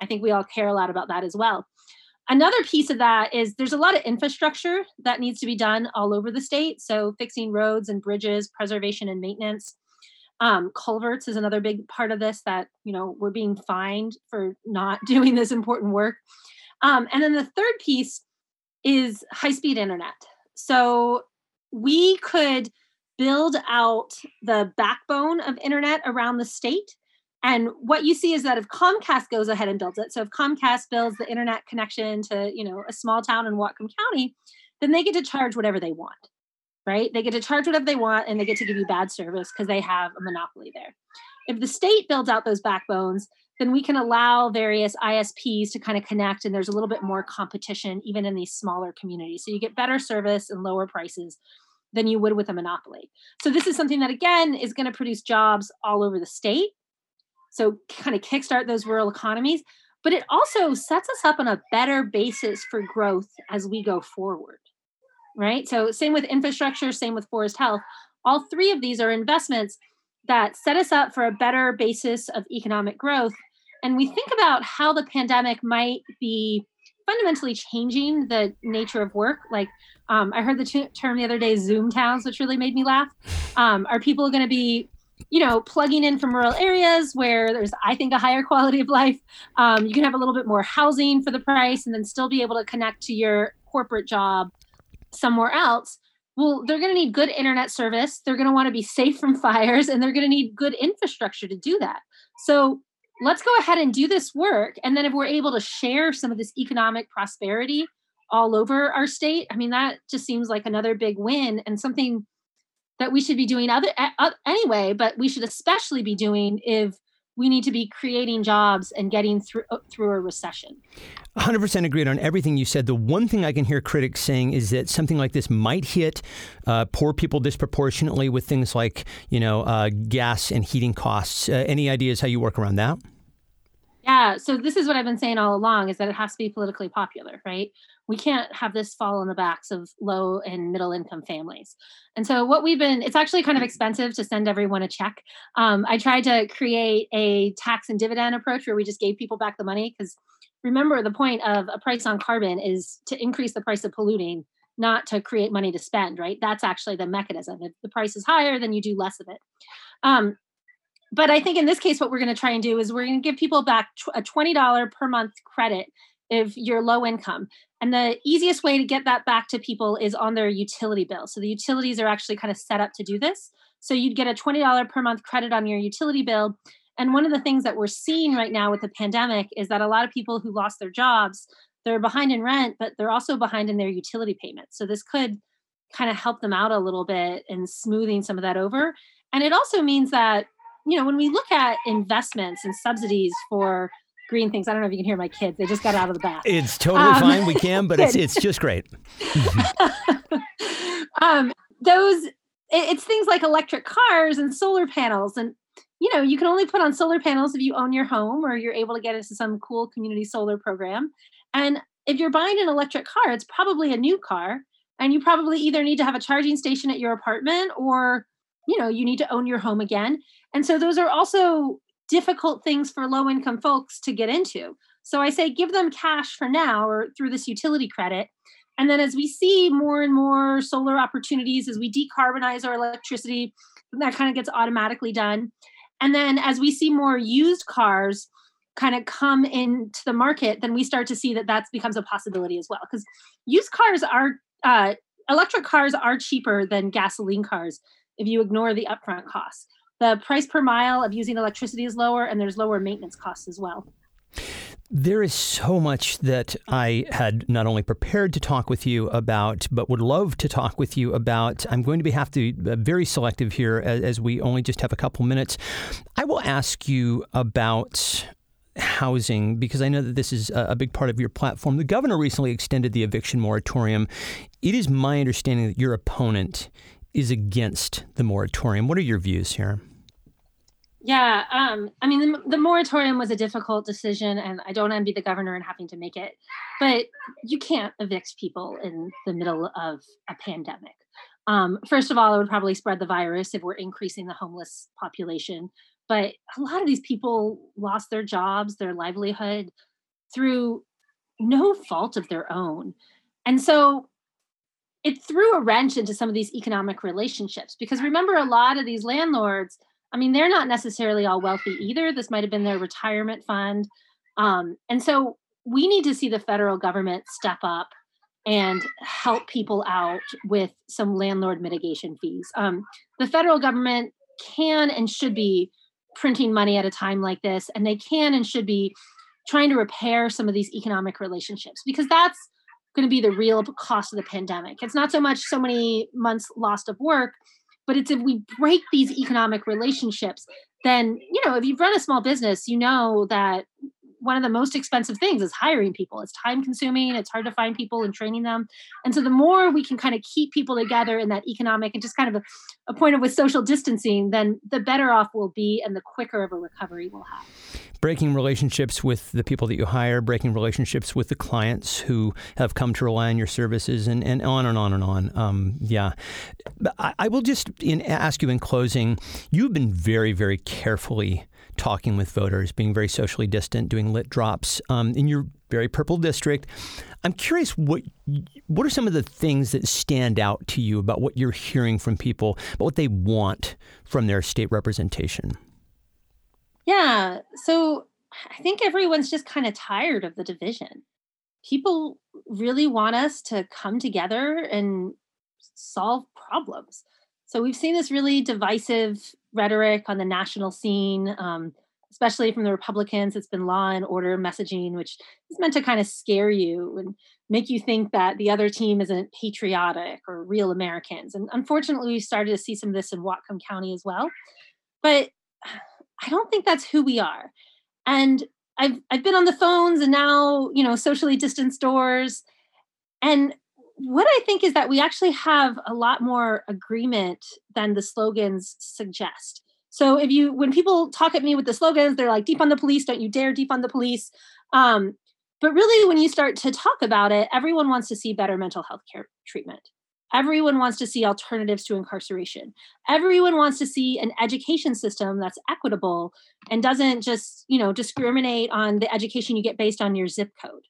I think we all care a lot about that as well. Another piece of that is there's a lot of infrastructure that needs to be done all over the state. So fixing roads and bridges, preservation and maintenance. Um, culverts is another big part of this that you know we're being fined for not doing this important work. Um, and then the third piece is high speed internet. So we could build out the backbone of internet around the state. And what you see is that if Comcast goes ahead and builds it, so if Comcast builds the internet connection to, you know, a small town in Whatcom County, then they get to charge whatever they want, right? They get to charge whatever they want and they get to give you bad service because they have a monopoly there. If the state builds out those backbones, then we can allow various ISPs to kind of connect and there's a little bit more competition even in these smaller communities. So you get better service and lower prices than you would with a monopoly. So this is something that again is going to produce jobs all over the state. So kind of kickstart those rural economies, but it also sets us up on a better basis for growth as we go forward. Right? So same with infrastructure, same with forest health. All three of these are investments that set us up for a better basis of economic growth. And we think about how the pandemic might be fundamentally changing the nature of work. Like um, I heard the t- term the other day, Zoom towns, which really made me laugh. Um, are people going to be, you know, plugging in from rural areas where there's, I think, a higher quality of life? Um, you can have a little bit more housing for the price and then still be able to connect to your corporate job somewhere else. Well, they're going to need good internet service. They're going to want to be safe from fires and they're going to need good infrastructure to do that. So let's go ahead and do this work. And then if we're able to share some of this economic prosperity all over our state, I mean, that just seems like another big win and something that we should be doing other uh, anyway, but we should especially be doing if we need to be creating jobs and getting through uh, through a recession. 100% agreed on everything you said. The one thing I can hear critics saying is that something like this might hit uh, poor people disproportionately with things like, you know, uh, gas and heating costs. Uh, any ideas how you work around that? Yeah, so this is what I've been saying all along is that it has to be politically popular, right? We can't have this fall on the backs of low and middle income families. And so what we've been, it's actually kind of expensive to send everyone a check. Um, I tried to create a tax and dividend approach where we just gave people back the money because remember the point of a price on carbon is to increase the price of polluting not to create money to spend right that's actually the mechanism if the price is higher then you do less of it um, but I think in this case, what we're going to try and do is we're going to give people back a $20 per month credit if you're low income. And the easiest way to get that back to people is on their utility bill. So the utilities are actually kind of set up to do this. So you'd get a $20 per month credit on your utility bill. And one of the things that we're seeing right now with the pandemic is that a lot of people who lost their jobs, they're behind in rent, but they're also behind in their utility payments. So this could kind of help them out a little bit in smoothing some of that over. And it also means that you know, when we look at investments and subsidies for green things, I don't know if you can hear my kids. They just got out of the bath. It's totally um, fine. We can, but it's it's just great. um, those it's things like electric cars and solar panels and you know you can only put on solar panels if you own your home or you're able to get into some cool community solar program and if you're buying an electric car it's probably a new car and you probably either need to have a charging station at your apartment or you know you need to own your home again and so those are also difficult things for low income folks to get into. So I say give them cash for now or through this utility credit. And then as we see more and more solar opportunities, as we decarbonize our electricity, that kind of gets automatically done. And then as we see more used cars kind of come into the market, then we start to see that that becomes a possibility as well. Because used cars are, uh, electric cars are cheaper than gasoline cars if you ignore the upfront costs the price per mile of using electricity is lower and there's lower maintenance costs as well. There is so much that I had not only prepared to talk with you about, but would love to talk with you about. I'm going to be have to be very selective here as, as we only just have a couple minutes. I will ask you about housing because I know that this is a big part of your platform. The governor recently extended the eviction moratorium. It is my understanding that your opponent is against the moratorium. What are your views here? Yeah, um, I mean, the, the, moratorium was a difficult decision, and I don't envy the governor in having to make it. But you can't evict people in the middle of a pandemic. Um, first of all, it would probably spread the virus if we're increasing the homeless population. But a lot of these people lost their jobs, their livelihood through no fault of their own. And so it threw a wrench into some of these economic relationships because remember, a lot of these landlords I mean, they're not necessarily all wealthy either. This might have been their retirement fund. Um, and so we need to see the federal government step up and help people out with some landlord mitigation fees. Um, the federal government can and should be printing money at a time like this, and they can and should be trying to repair some of these economic relationships because that's going to be the real cost of the pandemic. It's not so much so many months lost of work, but it's if we break these economic relationships then you know if you've run a small business you know that one of the most expensive things is hiring people it's time consuming it's hard to find people and training them and so the more we can kind of keep people together in that economic and just kind of a, a point of with social distancing then the better off we'll be and the quicker of a recovery we'll have breaking relationships with the people that you hire, breaking relationships with the clients who have come to rely on your services, and, and on and on and on. Um, yeah. I, I, will just in, ask you in closing you've been very, very carefully talking with voters, being very socially distant, doing lit drops um, in your very purple district. I'm curious what what are some of the things that stand out to you about what you're hearing from people, about what they want from their state representation? Yeah. So I think everyone's just kind of tired of the division. People really want us to come together and solve problems. So we've seen this really divisive rhetoric on the national scene. Um, especially from the Republicans. It's been law and order messaging, which is meant to kind of scare you and make you think that the other team isn't patriotic or real Americans. And unfortunately, we started to see some of this in Whatcom County as well. But I don't think that's who we are. And I've I've been on the phones and now, you know, socially distanced doors. And what I think is that we actually have a lot more agreement than the slogans suggest. So if you when people talk at me with the slogans, they're like defund the police, don't you dare defund the police. Um, but really, when you start to talk about it, everyone wants to see better mental health care treatment. Everyone wants to see alternatives to incarceration. Everyone wants to see an education system that's equitable and doesn't just, you know, discriminate on the education you get based on your zip code.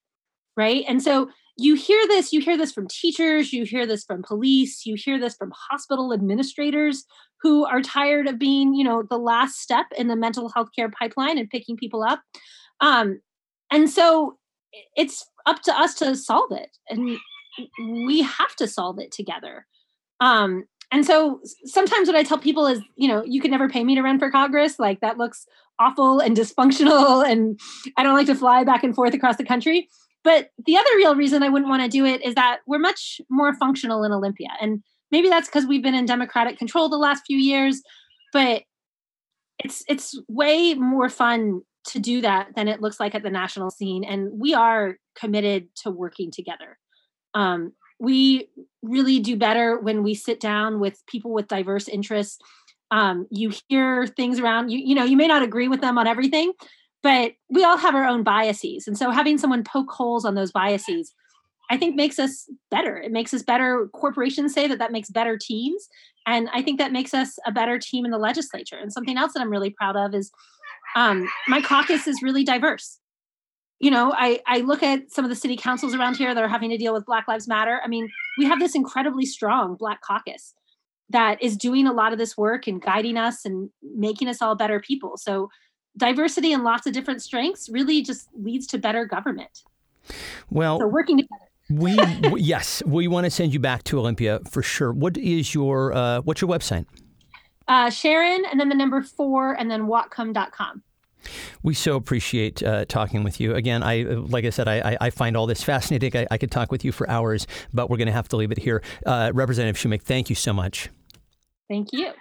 Right. And so you hear this, you hear this from teachers, you hear this from police, you hear this from hospital administrators who are tired of being, you know, the last step in the mental health care pipeline and picking people up. Um, and so it's up to us to solve it. And we have to solve it together. Um, and so sometimes what I tell people is, you know, you could never pay me to run for Congress. Like that looks awful and dysfunctional. And I don't like to fly back and forth across the country. But the other real reason I wouldn't want to do it is that we're much more functional in Olympia. And maybe that's because we've been in Democratic control the last few years, but it's it's way more fun to do that than it looks like at the national scene. And we are committed to working together. Um, we really do better when we sit down with people with diverse interests. Um, you hear things around you, you know, you may not agree with them on everything, but we all have our own biases. And so having someone poke holes on those biases, I think makes us better. It makes us better. Corporations say that that makes better teams. And I think that makes us a better team in the legislature. And something else that I'm really proud of is um, my caucus is really diverse you know I, I look at some of the city councils around here that are having to deal with black lives matter i mean we have this incredibly strong black caucus that is doing a lot of this work and guiding us and making us all better people so diversity and lots of different strengths really just leads to better government well so working together we yes we want to send you back to olympia for sure what is your uh, what's your website uh, sharon and then the number four and then whatcom.com we so appreciate uh, talking with you. Again, I like I said, I, I find all this fascinating. I, I, could talk with you for hours, but we're going to have to leave it here. Uh, Representative Shewmake, thank you so much. Thank you.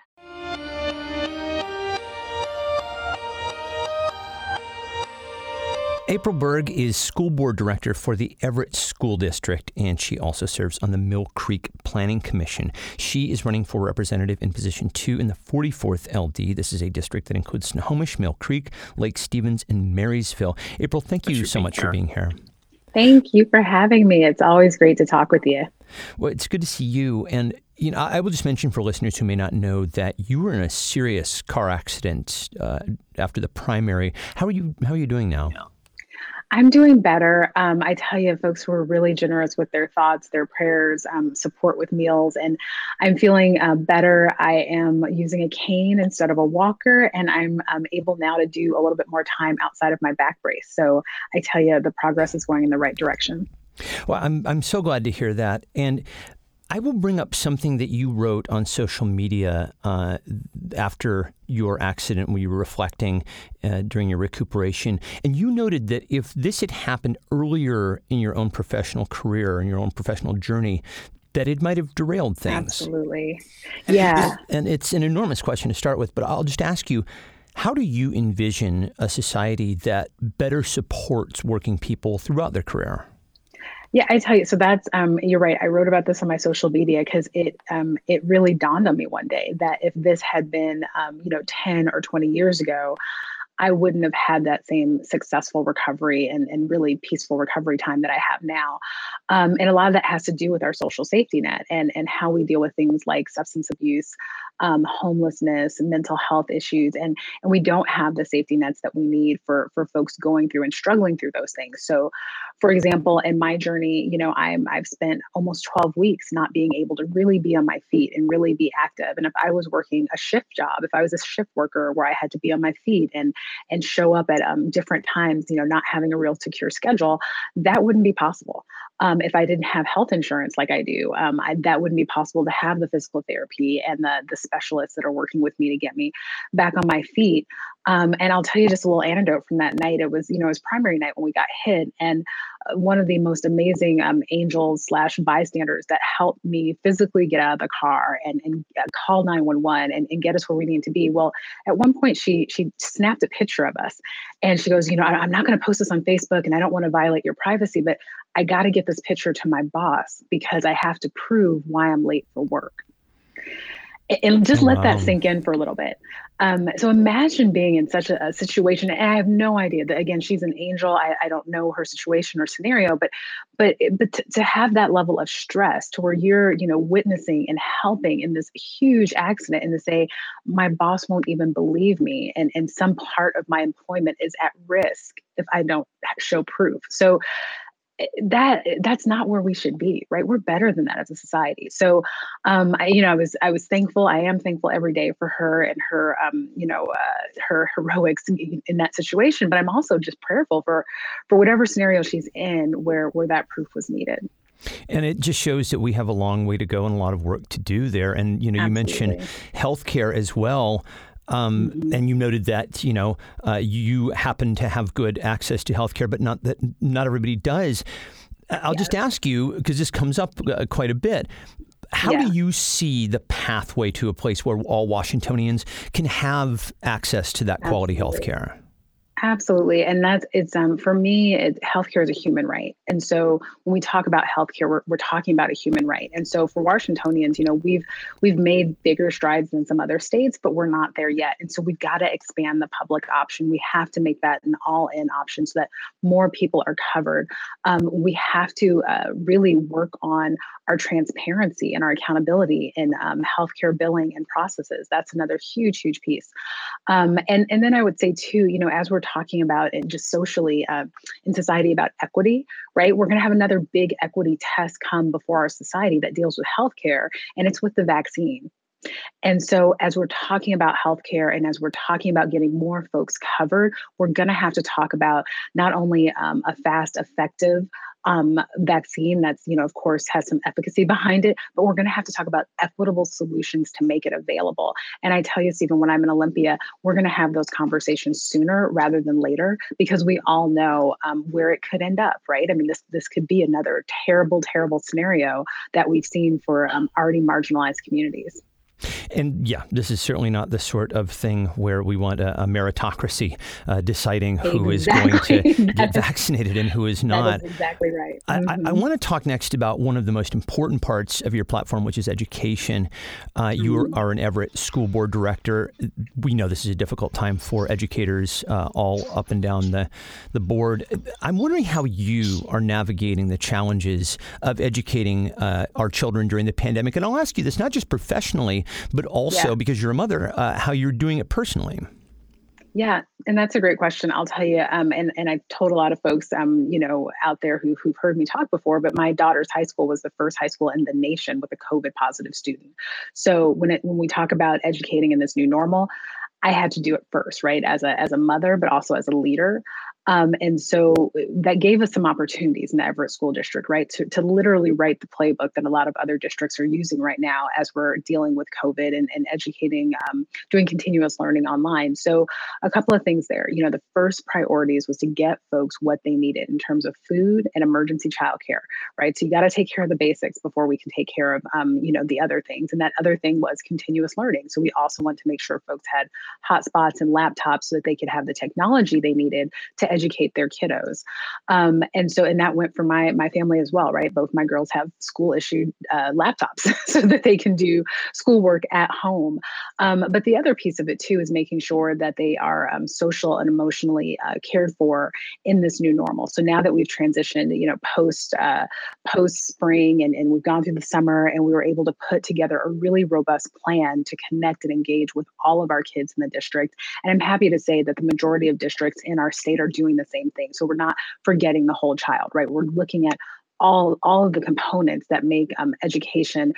April Berg is school board director for the Everett School District, and she also serves on the Mill Creek Planning Commission. She is running for representative in position two in the 44th LD. This is a district that includes Snohomish, Mill Creek, Lake Stevens, and Marysville. April, thank you so much here. for being here. Thank you for having me. It's always great to talk with you. Well, it's good to see you. And you know, I will just mention for listeners who may not know that you were in a serious car accident uh, after the primary. How are you? How are you doing now? Yeah. I'm doing better. Um, I tell you, folks were really generous with their thoughts, their prayers, um, support with meals, and I'm feeling uh, better. I am using a cane instead of a walker, and I'm um, able now to do a little bit more time outside of my back brace. So I tell you, the progress is going in the right direction. Well, I'm I'm so glad to hear that, and I will bring up something that you wrote on social media uh, after your accident when you were reflecting uh, during your recuperation. And you noted that if this had happened earlier in your own professional career and your own professional journey, that it might have derailed things. Absolutely. Yeah. And it's an enormous question to start with, but I'll just ask you how do you envision a society that better supports working people throughout their career? Yeah, I tell you. So that's um, you're right. I wrote about this on my social media because it um, it really dawned on me one day that if this had been um, you know 10 or 20 years ago, I wouldn't have had that same successful recovery and, and really peaceful recovery time that I have now. Um, and a lot of that has to do with our social safety net and, and how we deal with things like substance abuse, um, homelessness, mental health issues. And, and we don't have the safety nets that we need for, for folks going through and struggling through those things. So, for example, in my journey, you know, I'm, I've spent almost 12 weeks not being able to really be on my feet and really be active. And if I was working a shift job, if I was a shift worker where I had to be on my feet and and show up at um, different times, you know, not having a real secure schedule, that wouldn't be possible. Um, if I didn't have health insurance like I do, um, I, that wouldn't be possible to have the physical therapy and the the specialists that are working with me to get me back on my feet. Um, and I'll tell you just a little anecdote from that night. It was, you know, it was primary night when we got hit, and uh, one of the most amazing um, angels slash bystanders that helped me physically get out of the car and, and uh, call 911 and, and get us where we need to be. Well, at one point she she snapped a picture of us, and she goes, you know, I'm not going to post this on Facebook, and I don't want to violate your privacy, but I got to get this picture to my boss because I have to prove why I'm late for work and just let wow. that sink in for a little bit. Um, so imagine being in such a, a, situation, and I have no idea that again she's an angel. I, I don't know her situation or scenario, but but but to, to, have that level of stress to where you're you know witnessing and helping in this huge accident, and to say my boss won't even believe me, and and some part of my employment is at risk if I don't show proof. So that that's not where we should be right we're better than that as a society so um I, you know i was i was thankful i am thankful every day for her and her um you know uh, her heroics in, that situation but i'm also just prayerful for for whatever scenario she's in where where that proof was needed and it just shows that we have a long way to go and a lot of work to do there. And you know, Absolutely. you mentioned healthcare as well. Um, mm-hmm. And you noted that you know uh, you happen to have good access to healthcare, but not that not everybody does. I'll just ask you because this comes up uh, quite a bit. How yeah. do you see the pathway to a place where all Washingtonians can have access to that quality health care? Absolutely. And that's it's um for me, it, healthcare is a human right. And so when we talk about healthcare, we're, we're talking about a human right. And so for Washingtonians, you know, we've we've made bigger strides than some other states, but we're not there yet. And so we've got to expand the public option. We have to make that an all-in option so that more people are covered. Um, we have to uh, really work on our transparency and our accountability in um, healthcare billing and processes. That's another huge, huge piece. Um, and and then I would say too, you know, as we're talking about and just socially uh, in society about equity, right? We're going to have another big equity test come before our society that deals with healthcare, and it's with the vaccine. And so, as we're talking about healthcare and as we're talking about getting more folks covered, we're going to have to talk about not only um, a fast, effective um, vaccine that's, you know, of course, has some efficacy behind it, but we're going to have to talk about equitable solutions to make it available. And I tell you, Stephen, when I'm in Olympia, we're going to have those conversations sooner rather than later because we all know um, where it could end up, right? I mean, this this could be another terrible, terrible scenario that we've seen for um, already marginalized communities. And yeah, this is certainly not the sort of thing where we want a, a meritocracy uh, deciding who exactly. is going to get vaccinated and who is not. exactly right. Mm-hmm. I, I, mm-hmm. want to talk next about one of the most important parts of your platform, which is education. Uh, mm-hmm. You are an Everett school board director. We know this is a difficult time for educators uh, all up and down the, the board. I'm wondering how you are navigating the challenges of educating uh, our children during the pandemic. And I'll ask you this not just professionally, but also yeah. because you're a mother, uh, how you're doing it personally. Yeah, and that's a great question. I'll tell you, um, and and I've told a lot of folks, um, you know, out there who who've heard me talk before. But my daughter's high school was the first high school in the nation with a COVID positive student. So when it when we talk about educating in this new normal, I had to do it first, right? As a as a mother, but also as a leader. Um, and so that gave us some opportunities in the Everett School District, right, to, to literally write the playbook that a lot of other districts are using right now as we're dealing with COVID and, and educating, um, doing continuous learning online. So, a couple of things there. You know, the first priorities was to get folks what they needed in terms of food and emergency childcare, right? So, you got to take care of the basics before we can take care of, um, you know, the other things. And that other thing was continuous learning. So, we also want to make sure folks had hotspots and laptops so that they could have the technology they needed to educate their kiddos. Um, and so, and that went for my my family as well, right? Both my girls have school issued uh, laptops so that they can do schoolwork at home. Um, but the other piece of it too is making sure that they are um, social and emotionally uh, cared for in this new normal. So now that we've transitioned, you know, post uh, post spring and, and we've gone through the summer and we were able to put together a really robust plan to connect and engage with all of our kids in the district. And I'm happy to say that the majority of districts in our state are doing doing the same thing. So we're not forgetting the whole child, right? We're looking at all all of the components that make um, education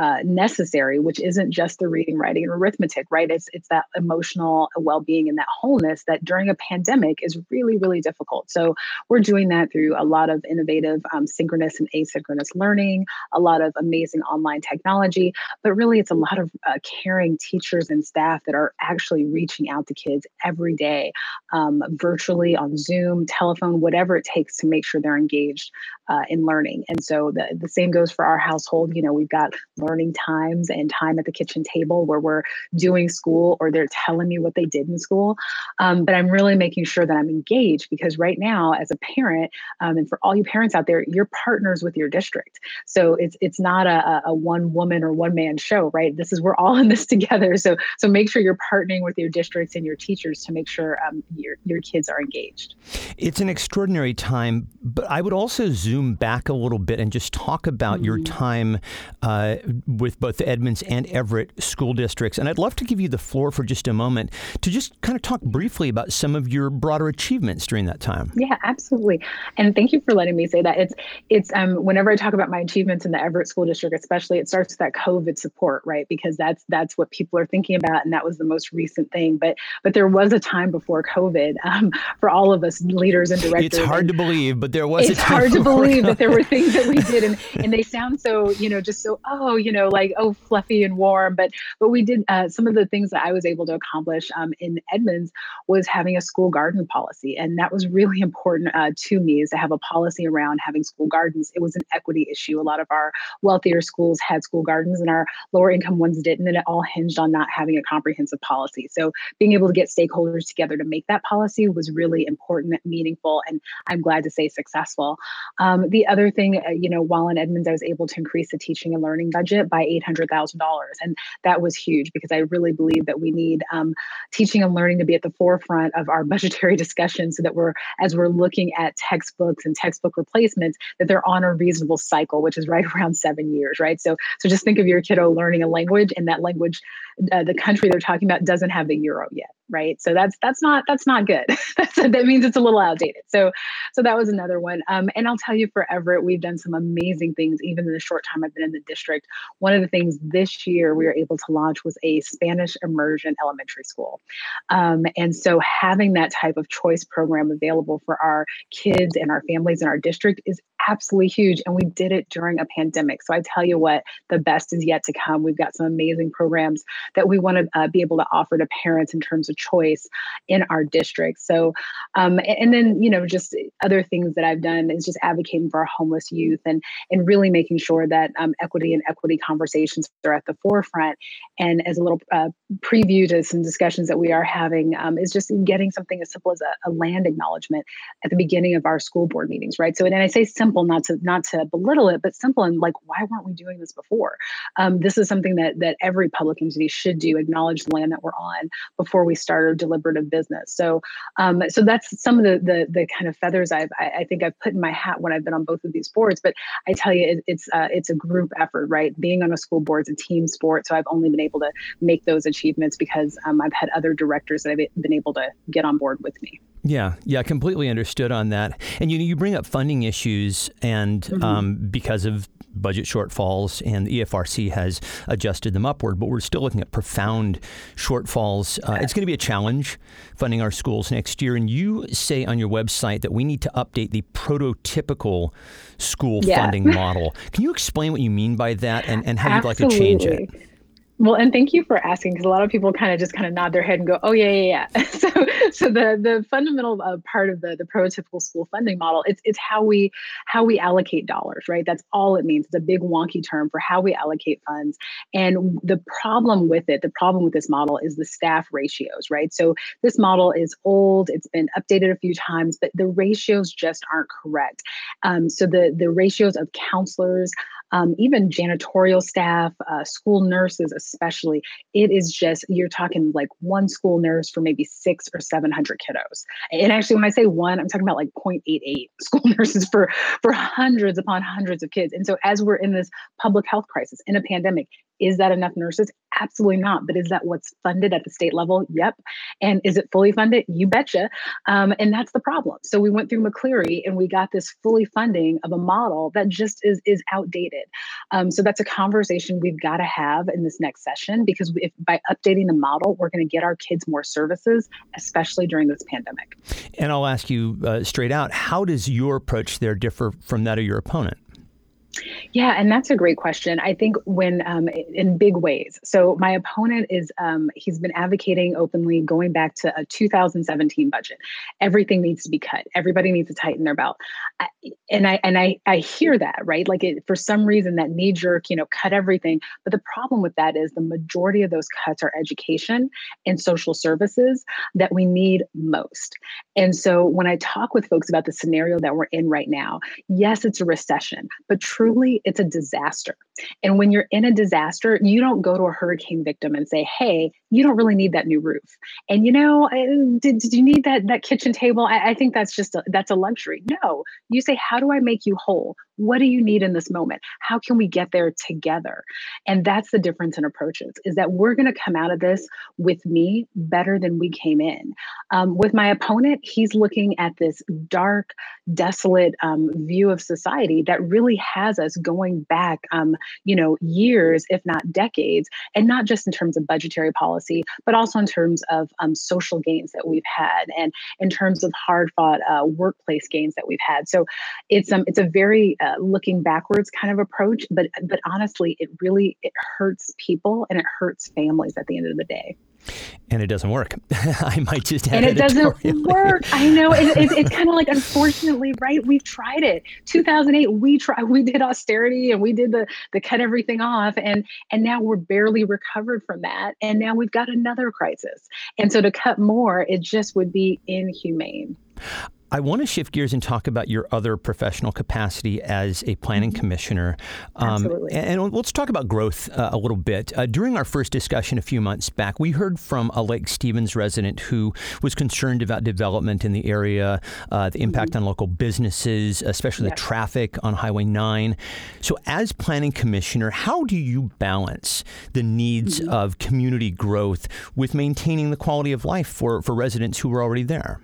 uh, necessary, which isn't just the reading, writing, and arithmetic, right? It's it's that emotional well-being and that wholeness that during a pandemic is really really difficult. So we're doing that through a lot of innovative um, synchronous and asynchronous learning, a lot of amazing online technology, but really it's a lot of uh, caring teachers and staff that are actually reaching out to kids every day, um, virtually on Zoom, telephone, whatever it takes to make sure they're engaged uh, in learning. And so the, the same goes for our household. You know, we've got learning times and time at the kitchen table where we're doing school or they're telling me what they did in school. Um, but I'm really making sure that I'm engaged because right now, as a parent, um, and for all you parents out there, you're partners with your district. So it's it's not a, a one woman or one man show, right? This is we're all in this together. So so make sure you're partnering with your districts and your teachers to make sure um, your your kids are engaged. It's an extraordinary time, but I would also zoom back a little bit and just talk about mm-hmm. your time uh, with both the Edmonds and Everett school districts. And I'd love to give you the floor for just a moment to just kind of talk briefly about some of your broader achievements during that time. Yeah, absolutely. And thank you for letting me say that. It's it's um, whenever I talk about my achievements in the Everett school district, especially, it starts with that COVID support, right? Because that's that's what people are thinking about, and that was the most recent thing. But but there was a time before COVID um, for all of us leaders and directors. It's hard and to believe, but there was. It's hard to believe that there were things that we did, and and they sound so you know just so oh you know like oh fluffy and warm, but but we did uh, some of the things that I was able to accomplish um, in Edmonds was having a school garden policy, and that was really important uh, to me is to have a policy around having school gardens. It was an equity issue. A lot of our wealthier schools had school gardens, and our lower income ones didn't, and it all hinged on not having a comprehensive policy. So being able to get stakeholders together to make that policy was really important, meaningful, and I'm glad to say successful. Um, the other thing, uh, you know, while in Edmonds, I was able to increase the teaching and learning budget by $800,000. And that was huge because I really believe that we need um, teaching and learning to be at the forefront of our budgetary discussion so that we're, as we're looking at textbooks and textbook replacements, that they're on a reasonable cycle, which is right around seven years, right? So, so just think of your kiddo learning a language and that language, uh, the country they're talking about doesn't have the euro yet right? So that's that's not that's not good. That means it's a little outdated. So so that was another one. Um, and i'll tell you for we've done some amazing things even in the short time i've been in the district. One of the things this year we were able to launch was a spanish immersion elementary school. Um, and so having that type of choice program available for our kids and our families in our district is absolutely huge and we did it during a pandemic so i tell you what the best is yet to come we've got some amazing programs that we want to uh, be able to offer to parents in terms of choice in our district. So, um, and then, you know, just other things that I've done is just advocating for our homeless youth and, and really making sure that um, equity and equity conversations are at the forefront. And as a little uh, preview to some discussions that we are having um, is just getting something as simple as a, a, land acknowledgement at the beginning of our school board meetings, right? So, and I say simple, not to not to belittle it, but simple and like, why weren't we doing this before? Um, this is something that that every public entity should do: acknowledge the land that we're on before we start our deliberative business. So, um, so that's some of the, the, the kind of feathers I've I, I, think I've put in my hat when I've been on both of these boards. But I tell you, it, it's uh, it's a group effort, right? Being on a school board is a team sport. So I've only been able to make those achievements because um, I've had other directors that I've been able to get on board with me. Yeah, yeah, completely understood on that. And you know, you bring up funding issues, and mm-hmm. um, because of budget shortfalls, and the EFRC has adjusted them upward, but we're still looking at profound shortfalls. Uh, it's going to be a challenge funding our schools next year. And you say on your website that we need to update the prototypical school yeah. funding model. Can you explain what you mean by that and, and how Absolutely. you'd like to change it? Well, and thank you for asking because a lot of people kind of just kind of nod their head and go, "Oh yeah, yeah, yeah." so, so the the fundamental uh, part of the the prototypical school funding model it's it's how we how we allocate dollars, right? That's all it means. It's a big wonky term for how we allocate funds. And the problem with it, the problem with this model is the staff ratios, right? So this model is old. It's been updated a few times, but the ratios just aren't correct. Um, so the the ratios of counselors um, even janitorial staff, uh, school nurses, especially. It is just, you're talking like one school nurse for maybe six or 700 kiddos. And actually, when I say one, I'm talking about like 0.88 school nurses for, for hundreds upon hundreds of kids. And so, as we're in this public health crisis, in a pandemic, Is that enough nurses? Absolutely not. But is that what's funded at the state level? Yep. And is it fully funded? You betcha. Um, and that's the problem. So we went through McCleary and we got this fully funding of a model that just is is outdated. Um, so that's a conversation we've got to have in this next session because if by updating the model, we're going to get our kids more services, especially during this pandemic. And I'll ask you uh, straight out: How does your approach there differ from that of your opponent? Yeah, and that's a great question. I think when um, in big ways. So my opponent is um, he's been advocating openly going back to a 2017 budget. Everything needs to be cut. Everybody needs to tighten their belt. I, and I and I I hear that right. Like it, for some reason that knee jerk, you know, cut everything. But the problem with that is the majority of those cuts are education and social services that we need most. And so when I talk with folks about the scenario that we're in right now, yes, it's a recession, but truly truly it's a disaster. And when you're in a disaster, you don't go to a hurricane victim and say, "Hey, you don't really need that new roof." And you know, uh, did, did you need that that kitchen table? I, I think that's just a, that's a luxury. No, you say, "How do I make you whole? What do you need in this moment? How can we get there together?" And that's the difference in approaches. Is that we're going to come out of this with me better than we came in. Um, with my opponent, he's looking at this dark, desolate um, view of society that really has us going back. Um, you know, years, if not decades, and not just in terms of budgetary policy, but also in terms of um, social gains that we've had and in terms of hard fought uh, workplace gains that we've had. So it's um it's a very uh, looking backwards kind of approach, but but honestly, it really it hurts people and it hurts families at the end of the day and it doesn't work. I might just and it doesn't work. I know it, it, it's kind of like unfortunately, right? We've tried it. 2008, we tried. We did austerity and we did the the cut everything off, and and now we're barely recovered from that, and now we've got another crisis. And so to cut more, it just would be inhumane. I want to shift gears and talk about your other professional capacity as a planning mm-hmm. commissioner. Um, Absolutely. And, let's talk about growth uh, a little bit. Uh, during our first discussion a few months back, we heard from a Lake Stevens resident who was concerned about development in the area, uh, the impact mm-hmm. on local businesses, especially the traffic on Highway 9. So, as planning commissioner, how do you balance the needs mm-hmm. of community growth with maintaining the quality of life for, for residents who are already there?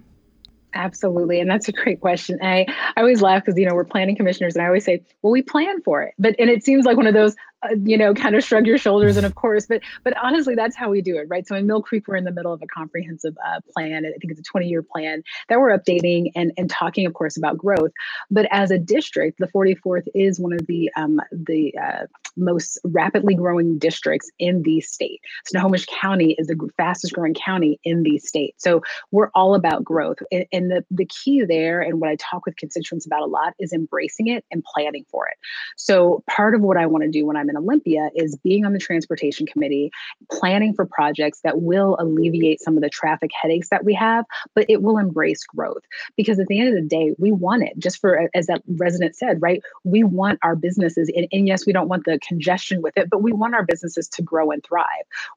Absolutely. And that's a great question. I, I always laugh because, you know, we're planning commissioners and I always say, well, we plan for it. But, and it seems like one of those, uh, you know, kind of shrug your shoulders. And of course, but, but honestly, that's how we do it, right? So in Mill Creek, we're in the middle of a comprehensive uh, plan. I think it's a 20 year plan that we're updating and, and talking, of course, about growth. But as a district, the 44th is one of the, um, the uh, most rapidly growing districts in the state. Snohomish County is the fastest growing county in the state. So we're all about growth. And, and the, the key there, and what I talk with constituents about a lot, is embracing it and planning for it. So part of what I want to do when I'm in Olympia is being on the transportation committee, planning for projects that will alleviate some of the traffic headaches that we have, but it will embrace growth. Because at the end of the day, we want it, just for, as that resident said, right? We want our businesses, and, and yes, we don't want the congestion with it, but we want our businesses to grow and thrive.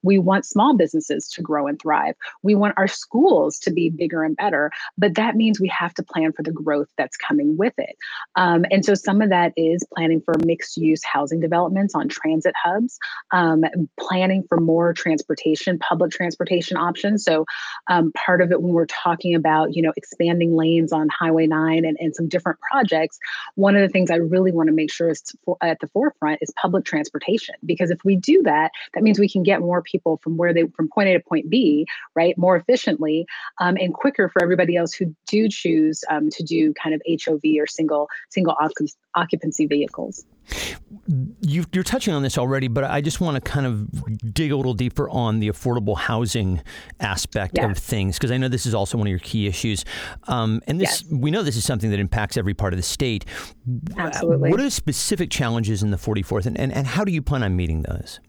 We want small businesses to grow and thrive. We want our schools to be bigger and better, but that means we have to plan for the growth that's coming with it. Um, and so some of that is planning for mixed use housing developments on transit hubs, um, planning for more transportation, public transportation options. So um, part of it when we're talking about, you know, expanding lanes on Highway 9 and, and some different projects, one of the things I really want to make sure is at the forefront is public public transportation because if we do that that means we can get more people from where they from point a to point b right more efficiently um, and quicker for everybody else who do choose um, to do kind of hov or single single occupancy vehicles you are touching on this already, but I just want to kind of dig a little deeper on the affordable housing aspect of things because I know this is also one of your key issues. Um, and this, yes. we know this is something that impacts every part of the state. Absolutely. What are the specific challenges in the 44th, and, and, and how do you plan on meeting those?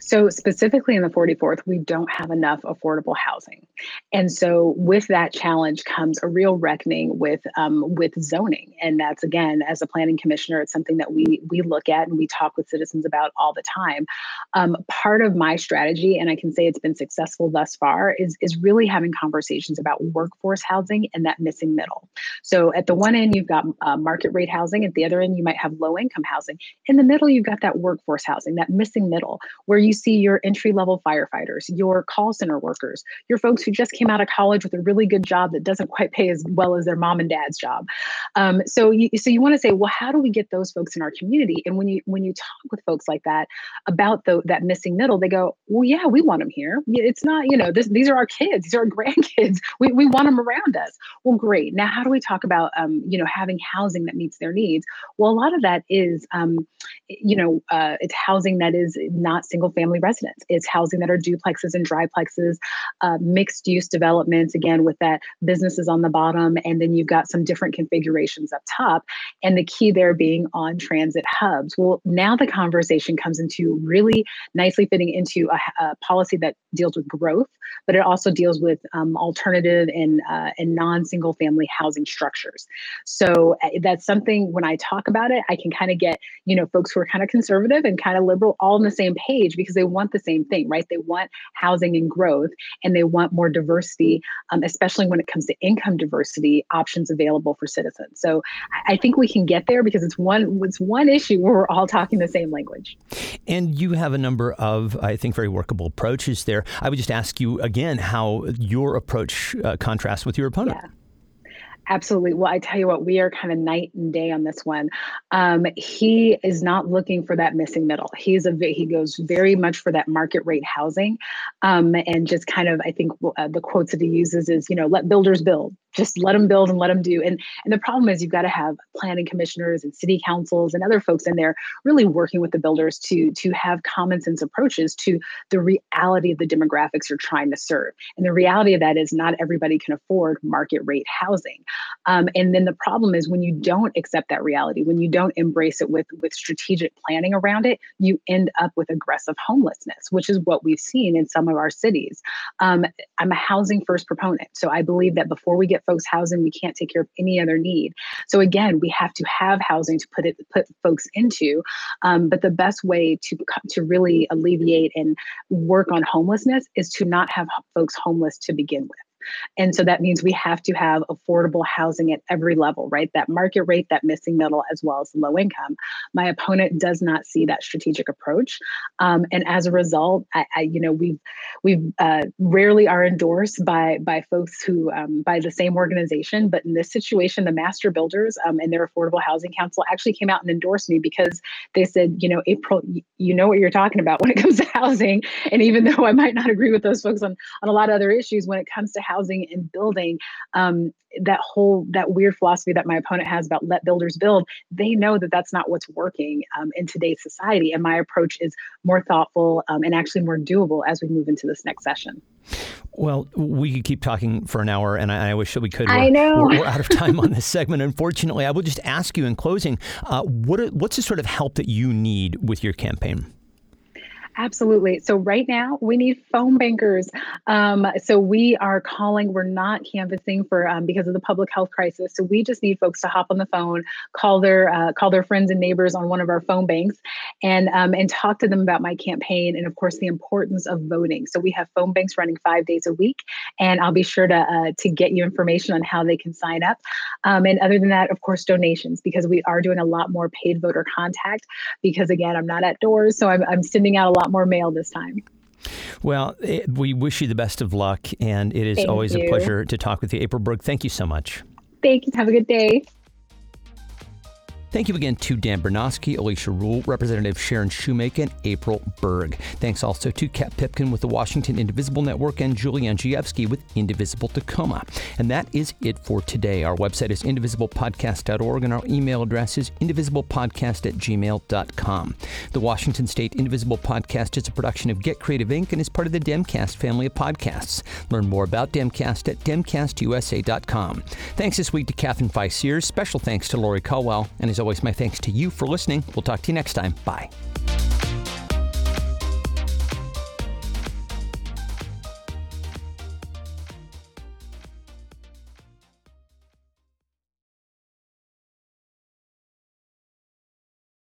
So, specifically in the 44th, we don't have enough affordable housing. And so, with that challenge comes a real reckoning with um, with zoning. And that's again, as a planning commissioner, it's something that we we look at and we talk with citizens about all the time. Um, part of my strategy, and I can say it's been successful thus far, is is really having conversations about workforce housing and that missing middle. So, at the one end, you've got uh, market rate housing. At the other end, you might have low income housing. In the middle, you've got that workforce housing, that missing middle, where you see your entry level firefighters, your call center workers, your folks who just came out of college with a really good job that doesn't quite pay as well as their mom and dad's job. Um, so you, so you want to say, well, how do we get those folks in our community? And when you when you talk with folks like that about the, that missing middle, they go, well, yeah, we want them here. It's not, you know, this, these are our kids, these are our grandkids. We, we want them around us. Well, great. Now, how do we talk about, um, you know, having housing that meets their needs? Well, a lot of that is, um, you know, uh, it's housing that is not single family residents. It's housing that are duplexes and triplexes, uh, mixed use developments, again, with that businesses on the bottom. And then you've got some different configurations up top. And the key there being on transit hubs. Well, now the conversation comes into really nicely fitting into a, a policy that deals with growth, but it also deals with um, alternative and, uh, and non single family housing structures. So uh, that's something when I talk about it, I can kind of get, you know, folks who are kind of conservative and kind of liberal all in the same page because they want the same thing, right? They want housing and growth and they want more diversity, um, especially when it comes to income diversity options available for citizens. So I think we can get there because it's one it's one issue where we're all talking the same language. And you have a number of, I think, very workable approaches there. I would just ask you again how your approach uh, contrasts with your opponent. Yeah. Absolutely. Well, I tell you what, we are kind of night and day on this one. Um, he is not looking for that missing middle. He's a he goes very much for that market rate housing, um, and just kind of I think uh, the quotes that he uses is you know let builders build, just let them build and let them do. And and the problem is you've got to have planning commissioners and city councils and other folks in there really working with the builders to to have common sense approaches to the reality of the demographics you're trying to serve. And the reality of that is not everybody can afford market rate housing. Um, and then the problem is when you don't accept that reality, when you don't embrace it with with strategic planning around it, you end up with aggressive homelessness, which is what we've seen in some of our cities. Um, I'm a housing first proponent, so I believe that before we get folks housing, we can't take care of any other need. So again, we have to have housing to put it put folks into. Um, but the best way to to really alleviate and work on homelessness is to not have folks homeless to begin with. And so that means we have to have affordable housing at every level, right? That market rate, that missing middle, as well as low income. My opponent does not see that strategic approach, um, and as a result, I, I, you know, we've we've uh, rarely are endorsed by by folks who um, by the same organization. But in this situation, the master builders um, and their affordable housing council actually came out and endorsed me because they said, you know, April, you know what you're talking about when it comes to housing, and even though I might not agree with those folks on on a lot of other issues, when it comes to housing housing and building um, that whole that weird philosophy that my opponent has about let builders build they know that that's not what's working um, in today's society and my approach is more thoughtful um, and actually more doable as we move into this next session well, we could keep talking for an hour, and I, I wish that we could. We're, I know we're, we're, out of time on this segment. Unfortunately, I will just ask you in closing: uh, what are, what's the sort of help that you need with your campaign? Absolutely. So right now we need phone bankers. Um, so we are calling. We're not canvassing for um, because of the public health crisis. So we just need folks to hop on the phone, call their uh, call their friends and neighbors on one of our phone banks, and um, and talk to them about my campaign and of course the importance of voting. So we have phone banks running five days a week, and I'll be sure to uh, to get you information on how they can sign up. Um, and other than that, of course, donations because we are doing a lot more paid voter contact. Because again, I'm not at doors, so I'm, I'm sending out a lot lot more mail this time. Well, it, we wish you the best of luck, and it is Thank always you. a pleasure to talk with you. April Berg, thank you so much. Thank you. Have a good day. Thank you again to Dan Bronoske, Alicia Rule, Representative Sharon Shewmake, and April Berg. Thanks also to Kat Pipkin with the Washington Indivisible Network and Julie Andrzejewski with Indivisible Tacoma. And that is it for today. Our website is indivisiblepodcast.org and our email address is indivisiblepodcast at gmail.com. The Washington State Indivisible Podcast is a production of Get Creative Inc. and is part of the Demcast family of podcasts. Learn more about Demcast at demcastusa.com. Thanks this week to Catherine Feisiers. Special thanks to Lori Caldwell. And as always, my thanks to you for listening. We'll talk to you next time. Bye.